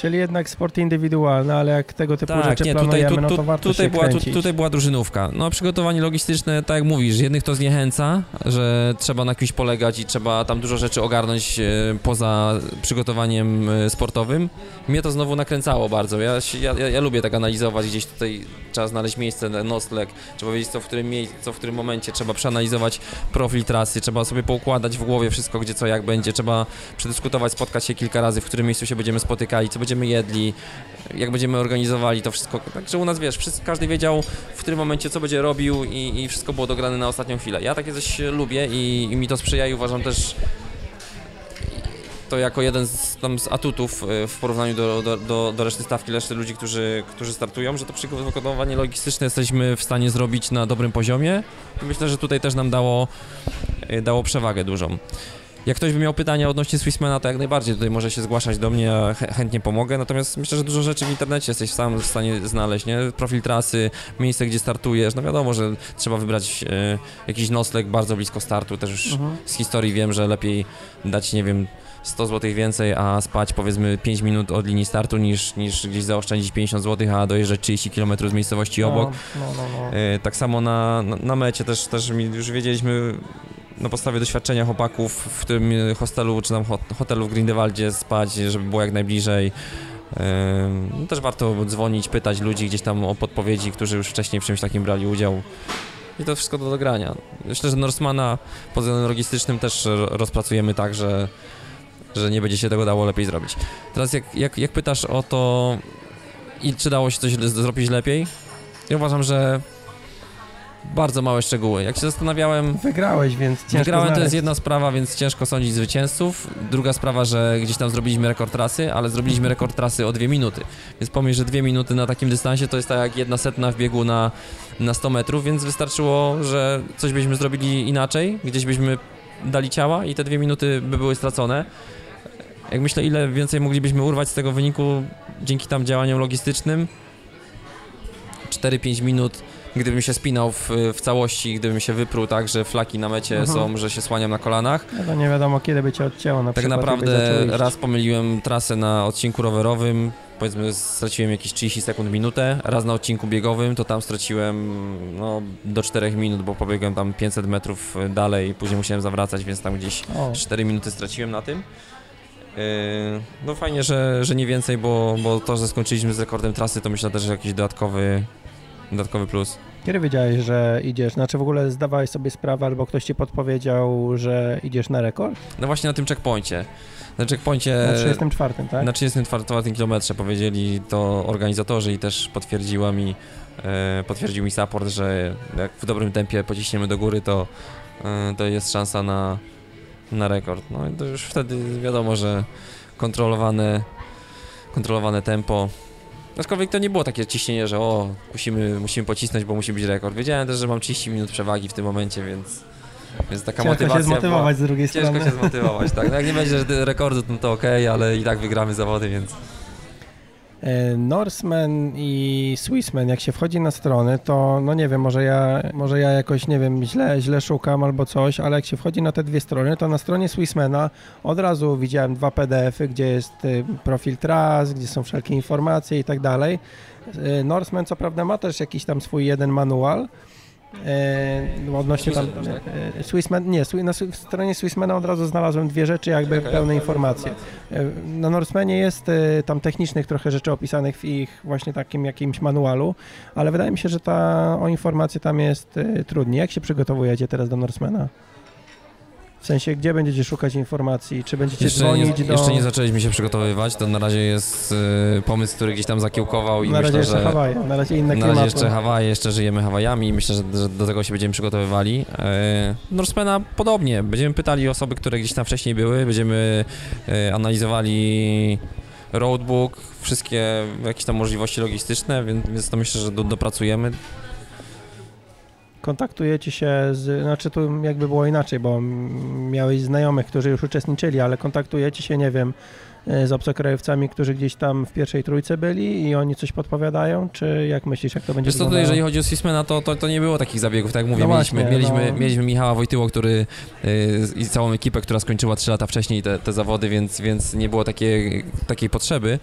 Czyli jednak sport indywidualny, ale jak tego typu tak, rzeczy nie, planujemy, tutaj, tu, tu, no to warto tutaj się była, tu, tutaj była drużynówka. No przygotowanie logistyczne, tak jak mówisz, jednych to zniechęca, że trzeba na kimś polegać i trzeba tam dużo rzeczy ogarnąć e, poza przygotowaniem e, sportowym. Mnie to znowu nakręcało bardzo. Ja, ja, ja, lubię tak analizować, gdzieś tutaj trzeba znaleźć miejsce, nocleg, trzeba wiedzieć co w którym miejscu, co w którym momencie, trzeba przeanalizować profil trasy, trzeba sobie poukładać w głowie wszystko, gdzie co jak będzie, trzeba przedyskutować, spotkać się kilka razy, w którym miejscu się będziemy spotykali, co będziemy jedli, jak będziemy organizowali to wszystko. Także u nas, wiesz, wszyscy, każdy wiedział w którym momencie co będzie robił i, i wszystko było dograne na ostatnią chwilę. Ja takie coś lubię i, i mi to sprzyja i uważam też to jako jeden z, tam z atutów e, w porównaniu do, do, do, do reszty stawki, reszty ludzi, którzy, którzy startują, że to przygotowanie logistyczne jesteśmy w stanie zrobić na dobrym poziomie i myślę, że tutaj też nam dało, e, dało przewagę dużą. Jak ktoś by miał pytania odnośnie Swissmana, to jak najbardziej tutaj może się zgłaszać do mnie, ja chętnie pomogę. Natomiast myślę, że dużo rzeczy w internecie jesteś sam w stanie znaleźć, nie? Profil trasy, miejsce, gdzie startujesz. No wiadomo, że trzeba wybrać e, jakiś nocleg bardzo blisko startu. Też już mhm. z historii wiem, że lepiej dać, nie wiem, 100 zł więcej, a spać powiedzmy 5 minut od linii startu niż, niż gdzieś zaoszczędzić 50 zł, a dojeżdżać 30 km z miejscowości obok. No, no, no, no. E, tak samo na, na, na mecie też, też już wiedzieliśmy na podstawie doświadczenia chłopaków w tym hostelu czy tam hotelu w Grindelwaldzie spać, żeby było jak najbliżej. No też warto dzwonić, pytać ludzi gdzieś tam o podpowiedzi, którzy już wcześniej w czymś takim brali udział. I to wszystko do dogrania. Myślę, że Norsemana pod względem logistycznym też rozpracujemy tak, że, że nie będzie się tego dało lepiej zrobić. Teraz jak, jak, jak pytasz o to, i czy dało się coś zrobić lepiej, ja uważam, że bardzo małe szczegóły. Jak się zastanawiałem... Wygrałeś, więc ciężko Wygrałem znaleźć. to jest jedna sprawa, więc ciężko sądzić zwycięzców. Druga sprawa, że gdzieś tam zrobiliśmy rekord trasy, ale zrobiliśmy rekord trasy o dwie minuty. Więc pomyśl, że dwie minuty na takim dystansie to jest tak jak jedna setna w biegu na, na 100 metrów, więc wystarczyło, że coś byśmy zrobili inaczej, gdzieś byśmy dali ciała i te dwie minuty by były stracone. Jak myślę, ile więcej moglibyśmy urwać z tego wyniku dzięki tam działaniom logistycznym, 4-5 minut gdybym się spinał w, w całości, gdybym się wypruł tak, że flaki na mecie mhm. są, że się słaniam na kolanach. No to nie wiadomo kiedy by cię odcięło na Tak naprawdę raz pomyliłem trasę na odcinku rowerowym, powiedzmy straciłem jakieś 30 sekund, minutę, raz na odcinku biegowym to tam straciłem no, do 4 minut, bo pobiegłem tam 500 metrów dalej później musiałem zawracać, więc tam gdzieś o. 4 minuty straciłem na tym. Yy, no fajnie, że, że nie więcej, bo, bo to, że skończyliśmy z rekordem trasy, to myślę też, że jakiś dodatkowy dodatkowy plus. Kiedy wiedziałeś, że idziesz? Znaczy w ogóle zdawałeś sobie sprawę albo ktoś ci podpowiedział, że idziesz na rekord? No właśnie na tym checkpoincie. Na checkpoincie... Na 34, tak? Na 34 kilometrze powiedzieli to organizatorzy i też potwierdziła mi, e, potwierdził mi support, że jak w dobrym tempie pociśniemy do góry, to, e, to jest szansa na, na rekord. No i to już wtedy wiadomo, że kontrolowane, kontrolowane tempo Aczkolwiek to nie było takie ciśnienie, że o, musimy, musimy pocisnąć, bo musi być rekord. Wiedziałem też, że mam 30 minut przewagi w tym momencie, więc, więc taka ciężko motywacja. się zmotywować była, z drugiej ciężko strony. Ciężko się zmotywować, tak. No jak nie będzie rekordu, no to ok, ale i tak wygramy zawody, więc. E, Norseman i Swissman, jak się wchodzi na strony, to no nie wiem, może ja, może ja jakoś, nie wiem, źle, źle szukam albo coś, ale jak się wchodzi na te dwie strony, to na stronie Swissmana od razu widziałem dwa PDF-y, gdzie jest y, profil tras, gdzie są wszelkie informacje i tak dalej. E, Norseman co prawda ma też jakiś tam swój jeden manual, E, odnośnie tam e, Swissman, nie, na stronie Swissmana od razu znalazłem dwie rzeczy, jakby pełne informacje. E, na Norsemanie jest e, tam technicznych trochę rzeczy opisanych w ich właśnie takim jakimś manualu, ale wydaje mi się, że ta o informacje tam jest trudniej. Jak się przygotowujecie teraz do Norsemana? W sensie, gdzie będziecie szukać informacji? Czy będziecie Jeszcze dzwonić nie, do... jeszcze nie zaczęliśmy się przygotowywać, to na razie jest y, pomysł, który gdzieś tam zakiełkował i Na razie myślę, jeszcze że... Hawaje, na razie inne Na klimaty. razie jeszcze Hawaje, jeszcze żyjemy Hawajami i myślę, że, że do tego się będziemy przygotowywali. E, Norsemana podobnie. Będziemy pytali osoby, które gdzieś tam wcześniej były, będziemy e, analizowali roadbook, wszystkie jakieś tam możliwości logistyczne, więc, więc to myślę, że do, dopracujemy. Kontaktujecie się z, znaczy tu jakby było inaczej, bo miałeś znajomych, którzy już uczestniczyli, ale kontaktujecie się, nie wiem, e, z obcokrajowcami, którzy gdzieś tam w pierwszej trójce byli i oni coś podpowiadają, czy jak myślisz, jak to będzie Wiesz co, to wyglądało? jeżeli chodzi o Sismana, to, to, to nie było takich zabiegów, tak jak mówię, No mieliśmy, właśnie, mieliśmy, no. mieliśmy Michała Wojtyło, który y, i całą ekipę, która skończyła 3 lata wcześniej te, te zawody, więc, więc nie było takiej, takiej potrzeby.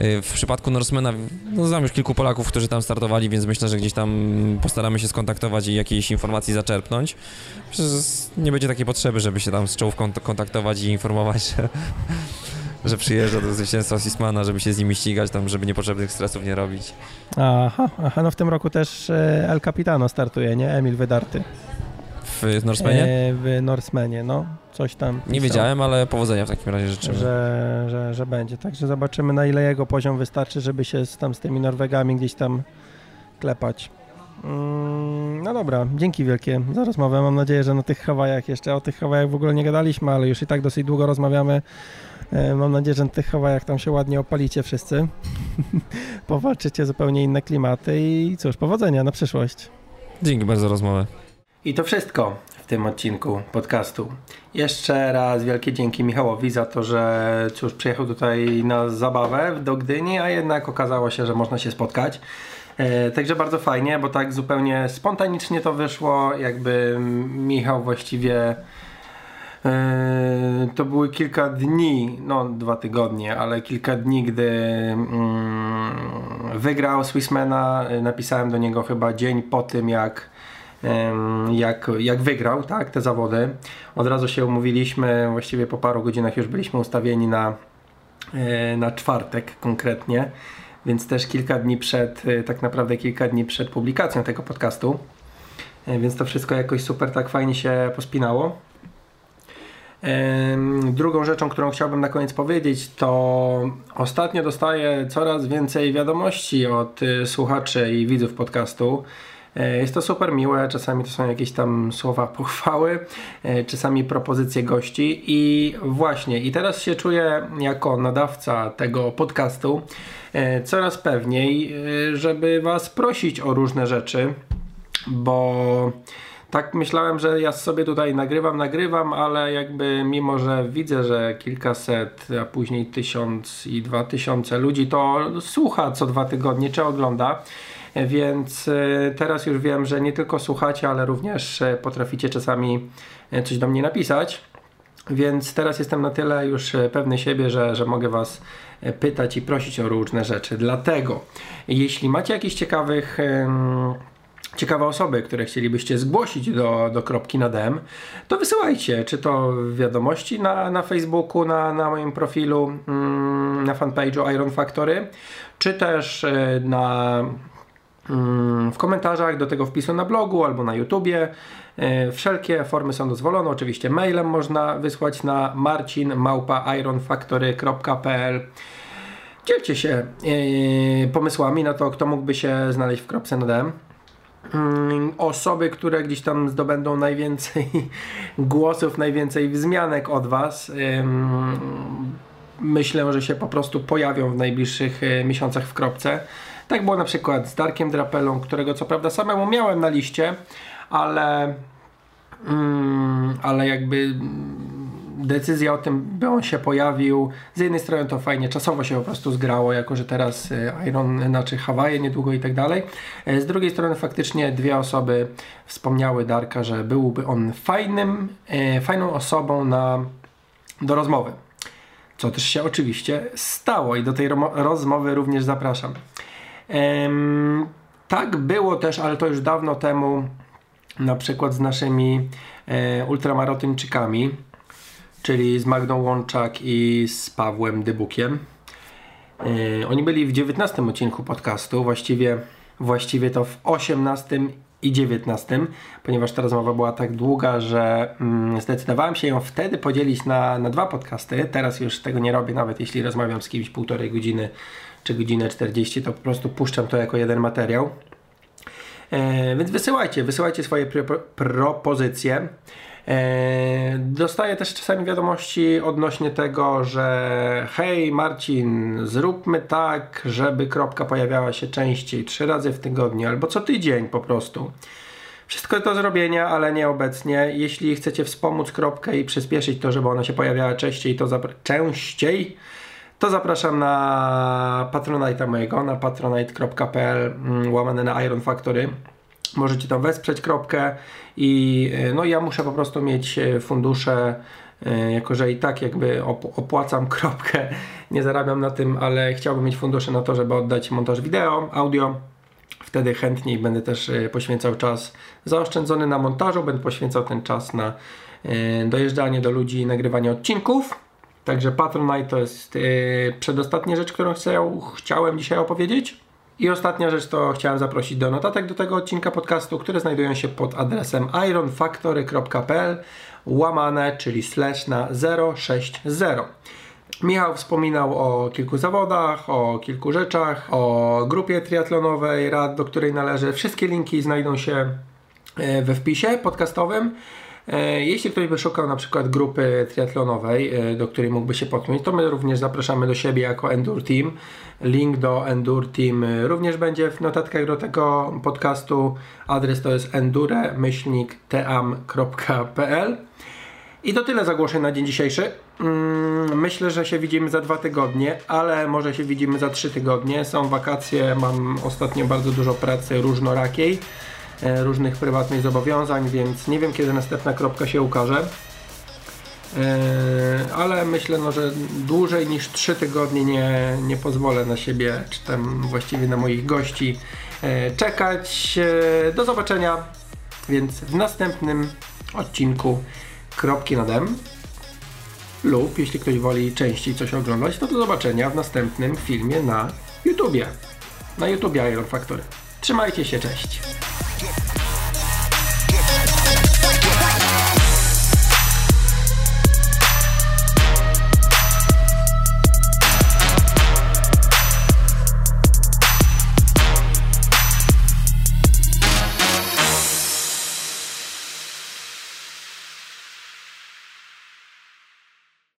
Y, W przypadku Norsemana, no znam już kilku Polaków, którzy tam startowali, więc myślę, że gdzieś tam postaramy się skontaktować i jakiejś informacji zaczerpnąć. Nie będzie takiej potrzeby, żeby się tam z czołówką kontaktować i informować, że, że przyjeżdża do zwycięstwa Sismana, żeby się z nimi ścigać, tam, żeby niepotrzebnych stresów nie robić. Aha, aha, no w tym roku też e, El Capitano startuje, nie? Emil Wydarty. W Norsemanie? E, w Norsemanie, no, coś tam Nie pisał, wiedziałem, ale powodzenia w takim razie życzymy. Że, że, że będzie, także zobaczymy na ile jego poziom wystarczy, żeby się z, tam z tymi Norwegami gdzieś tam klepać. Mm, No dobra, dzięki wielkie za rozmowę. Mam nadzieję, że na tych Hawajach jeszcze o tych Hawajach w ogóle nie gadaliśmy, ale już i tak dosyć długo rozmawiamy. E, Mam nadzieję, że na tych Hawajach tam się ładnie opalicie wszyscy. Powalczycie zupełnie inne klimaty i cóż, powodzenia na przyszłość. Dzięki bardzo za rozmowę. I to wszystko w tym odcinku podcastu. Jeszcze raz wielkie dzięki Michałowi za to, że cóż, przyjechał tutaj na zabawę do Gdyni, a jednak okazało się, że można się spotkać. E, także bardzo fajnie, bo tak zupełnie spontanicznie to wyszło, jakby Michał właściwie e, to były kilka dni, no dwa tygodnie, ale kilka dni, gdy mm, wygrał Swissmana, e, napisałem do niego chyba dzień po tym, jak jak, jak wygrał tak, te zawody. Od razu się umówiliśmy, właściwie po paru godzinach już byliśmy ustawieni na, e, na czwartek konkretnie, więc też kilka dni przed, e, tak naprawdę kilka dni przed publikacją tego podcastu. E, Więc to wszystko jakoś super tak fajnie się pospinało. Drugą rzeczą, którą chciałbym na koniec powiedzieć, to ostatnio dostaję coraz więcej wiadomości od słuchaczy i widzów podcastu. E, Jest to super miłe, czasami to są jakieś tam słowa pochwały, e, czasami propozycje gości. I właśnie, i teraz się czuję jako nadawca tego podcastu e, coraz pewniej, żeby Was prosić o różne rzeczy, bo tak myślałem, że ja sobie tutaj nagrywam, nagrywam, ale jakby mimo, że widzę, że kilkaset, a później tysiąc i dwa tysiące ludzi to słucha co dwa tygodnie, czy ogląda, więc e, teraz już wiem, że nie tylko słuchacie, ale również e, potraficie czasami e, coś do mnie napisać. Więc teraz jestem na tyle już pewny siebie, że, że mogę Was pytać i prosić o różne rzeczy. Dlatego, jeśli macie jakichś ciekawych, ciekawe osoby, które chcielibyście zgłosić do, do kropki na DM, to wysyłajcie, czy to wiadomości na, na Facebooku, na, na moim profilu, mm, na fanpage'u Iron Factory, czy też na w komentarzach do tego wpisu na blogu albo na YouTubie. E, Wszelkie formy są dozwolone. Oczywiście mailem można wysłać na marcin.ironfactory.pl Dzielcie się e, pomysłami na to, kto mógłby się znaleźć w kropce na DM. Mm, Osoby, które gdzieś tam zdobędą najwięcej głosów, najwięcej wzmianek od Was. Myślę, że się po prostu pojawią w najbliższych e, miesiącach w kropce. Tak było na przykład z Darkiem Drapelą, którego co prawda samemu miałem na liście, ale, mm, ale jakby decyzja o tym, by on się pojawił, z jednej strony to fajnie, czasowo się po prostu zgrało, jako że teraz e, Iron, znaczy Hawaje niedługo i tak dalej. E, Z drugiej strony faktycznie dwie osoby wspomniały Darka, że byłby on fajnym, e, fajną osobą na, do rozmowy. Co też się oczywiście stało i do tej rozmowy również zapraszam. Tak było też, ale to już dawno temu, na przykład z naszymi e, ultramarotyńczykami, czyli z Magdą Łączak i z Pawłem Dybukiem. E, oni byli w 19 odcinku podcastu, właściwie, właściwie to w 18 i 19, ponieważ ta rozmowa była tak długa, że mm, zdecydowałem się ją wtedy podzielić na, na dwa podcasty. Teraz już tego nie robię, nawet jeśli rozmawiam z kimś półtorej godziny czy godzinę 40, to po prostu puszczam to jako jeden materiał. E, więc wysyłajcie, wysyłajcie swoje pro, propozycje. E, dostaję też czasami wiadomości odnośnie tego, że hej Marcin, zróbmy tak, żeby kropka pojawiała się częściej, trzy razy w tygodniu albo co tydzień po prostu. Wszystko do zrobienia, ale nie obecnie. Jeśli chcecie wspomóc kropkę i przyspieszyć to, żeby ona się pojawiała częściej, to częściej, to zapraszam na Patronite'a mojego, na patronite.pl mm, łamane na Iron Factory. Możecie tam wesprzeć kropkę i e, no ja muszę po prostu mieć e, fundusze, e, jako że i tak jakby opłacam kropkę, nie zarabiam na tym, ale chciałbym mieć fundusze na to, żeby oddać montaż wideo, audio. Wtedy chętniej będę też poświęcał czas zaoszczędzony na montażu, będę poświęcał ten czas na dojeżdżanie do ludzi nagrywanie odcinków. Także Patronite to jest przedostatnia rzecz, którą chcę, chciałem dzisiaj opowiedzieć. I ostatnia rzecz to chciałem zaprosić do notatek do tego odcinka podcastu, które znajdują się pod adresem ironfactory.pl łamane, czyli slash na 060. Michał wspominał o kilku zawodach, o kilku rzeczach, o grupie triatlonowej, rad, do której należy. Wszystkie linki znajdą się e, we wpisie podcastowym. E, jeśli ktoś by szukał na przykład grupy triatlonowej, e, do której mógłby się podpiąć, to my również zapraszamy do siebie jako Endure Team. Link do Endure Team również będzie w notatkach do tego podcastu. Adres to jest endure-team.pl i to tyle zagłoszeń na dzień dzisiejszy. Mm, myślę, że się widzimy za dwa tygodnie, ale może się widzimy za trzy tygodnie. Są wakacje, mam ostatnio bardzo dużo pracy różnorakiej. E, różnych prywatnych zobowiązań, więc nie wiem kiedy następna kropka się ukaże. E, ale myślę, no, że dłużej niż 3 tygodnie nie, nie pozwolę na siebie, czy tam właściwie na moich gości e, czekać. Do zobaczenia więc w następnym odcinku Kropki nad M lub jeśli ktoś woli częściej coś oglądać, to do zobaczenia w następnym filmie na YouTubie. Na YouTubie Iron Factory. Trzymajcie się, cześć.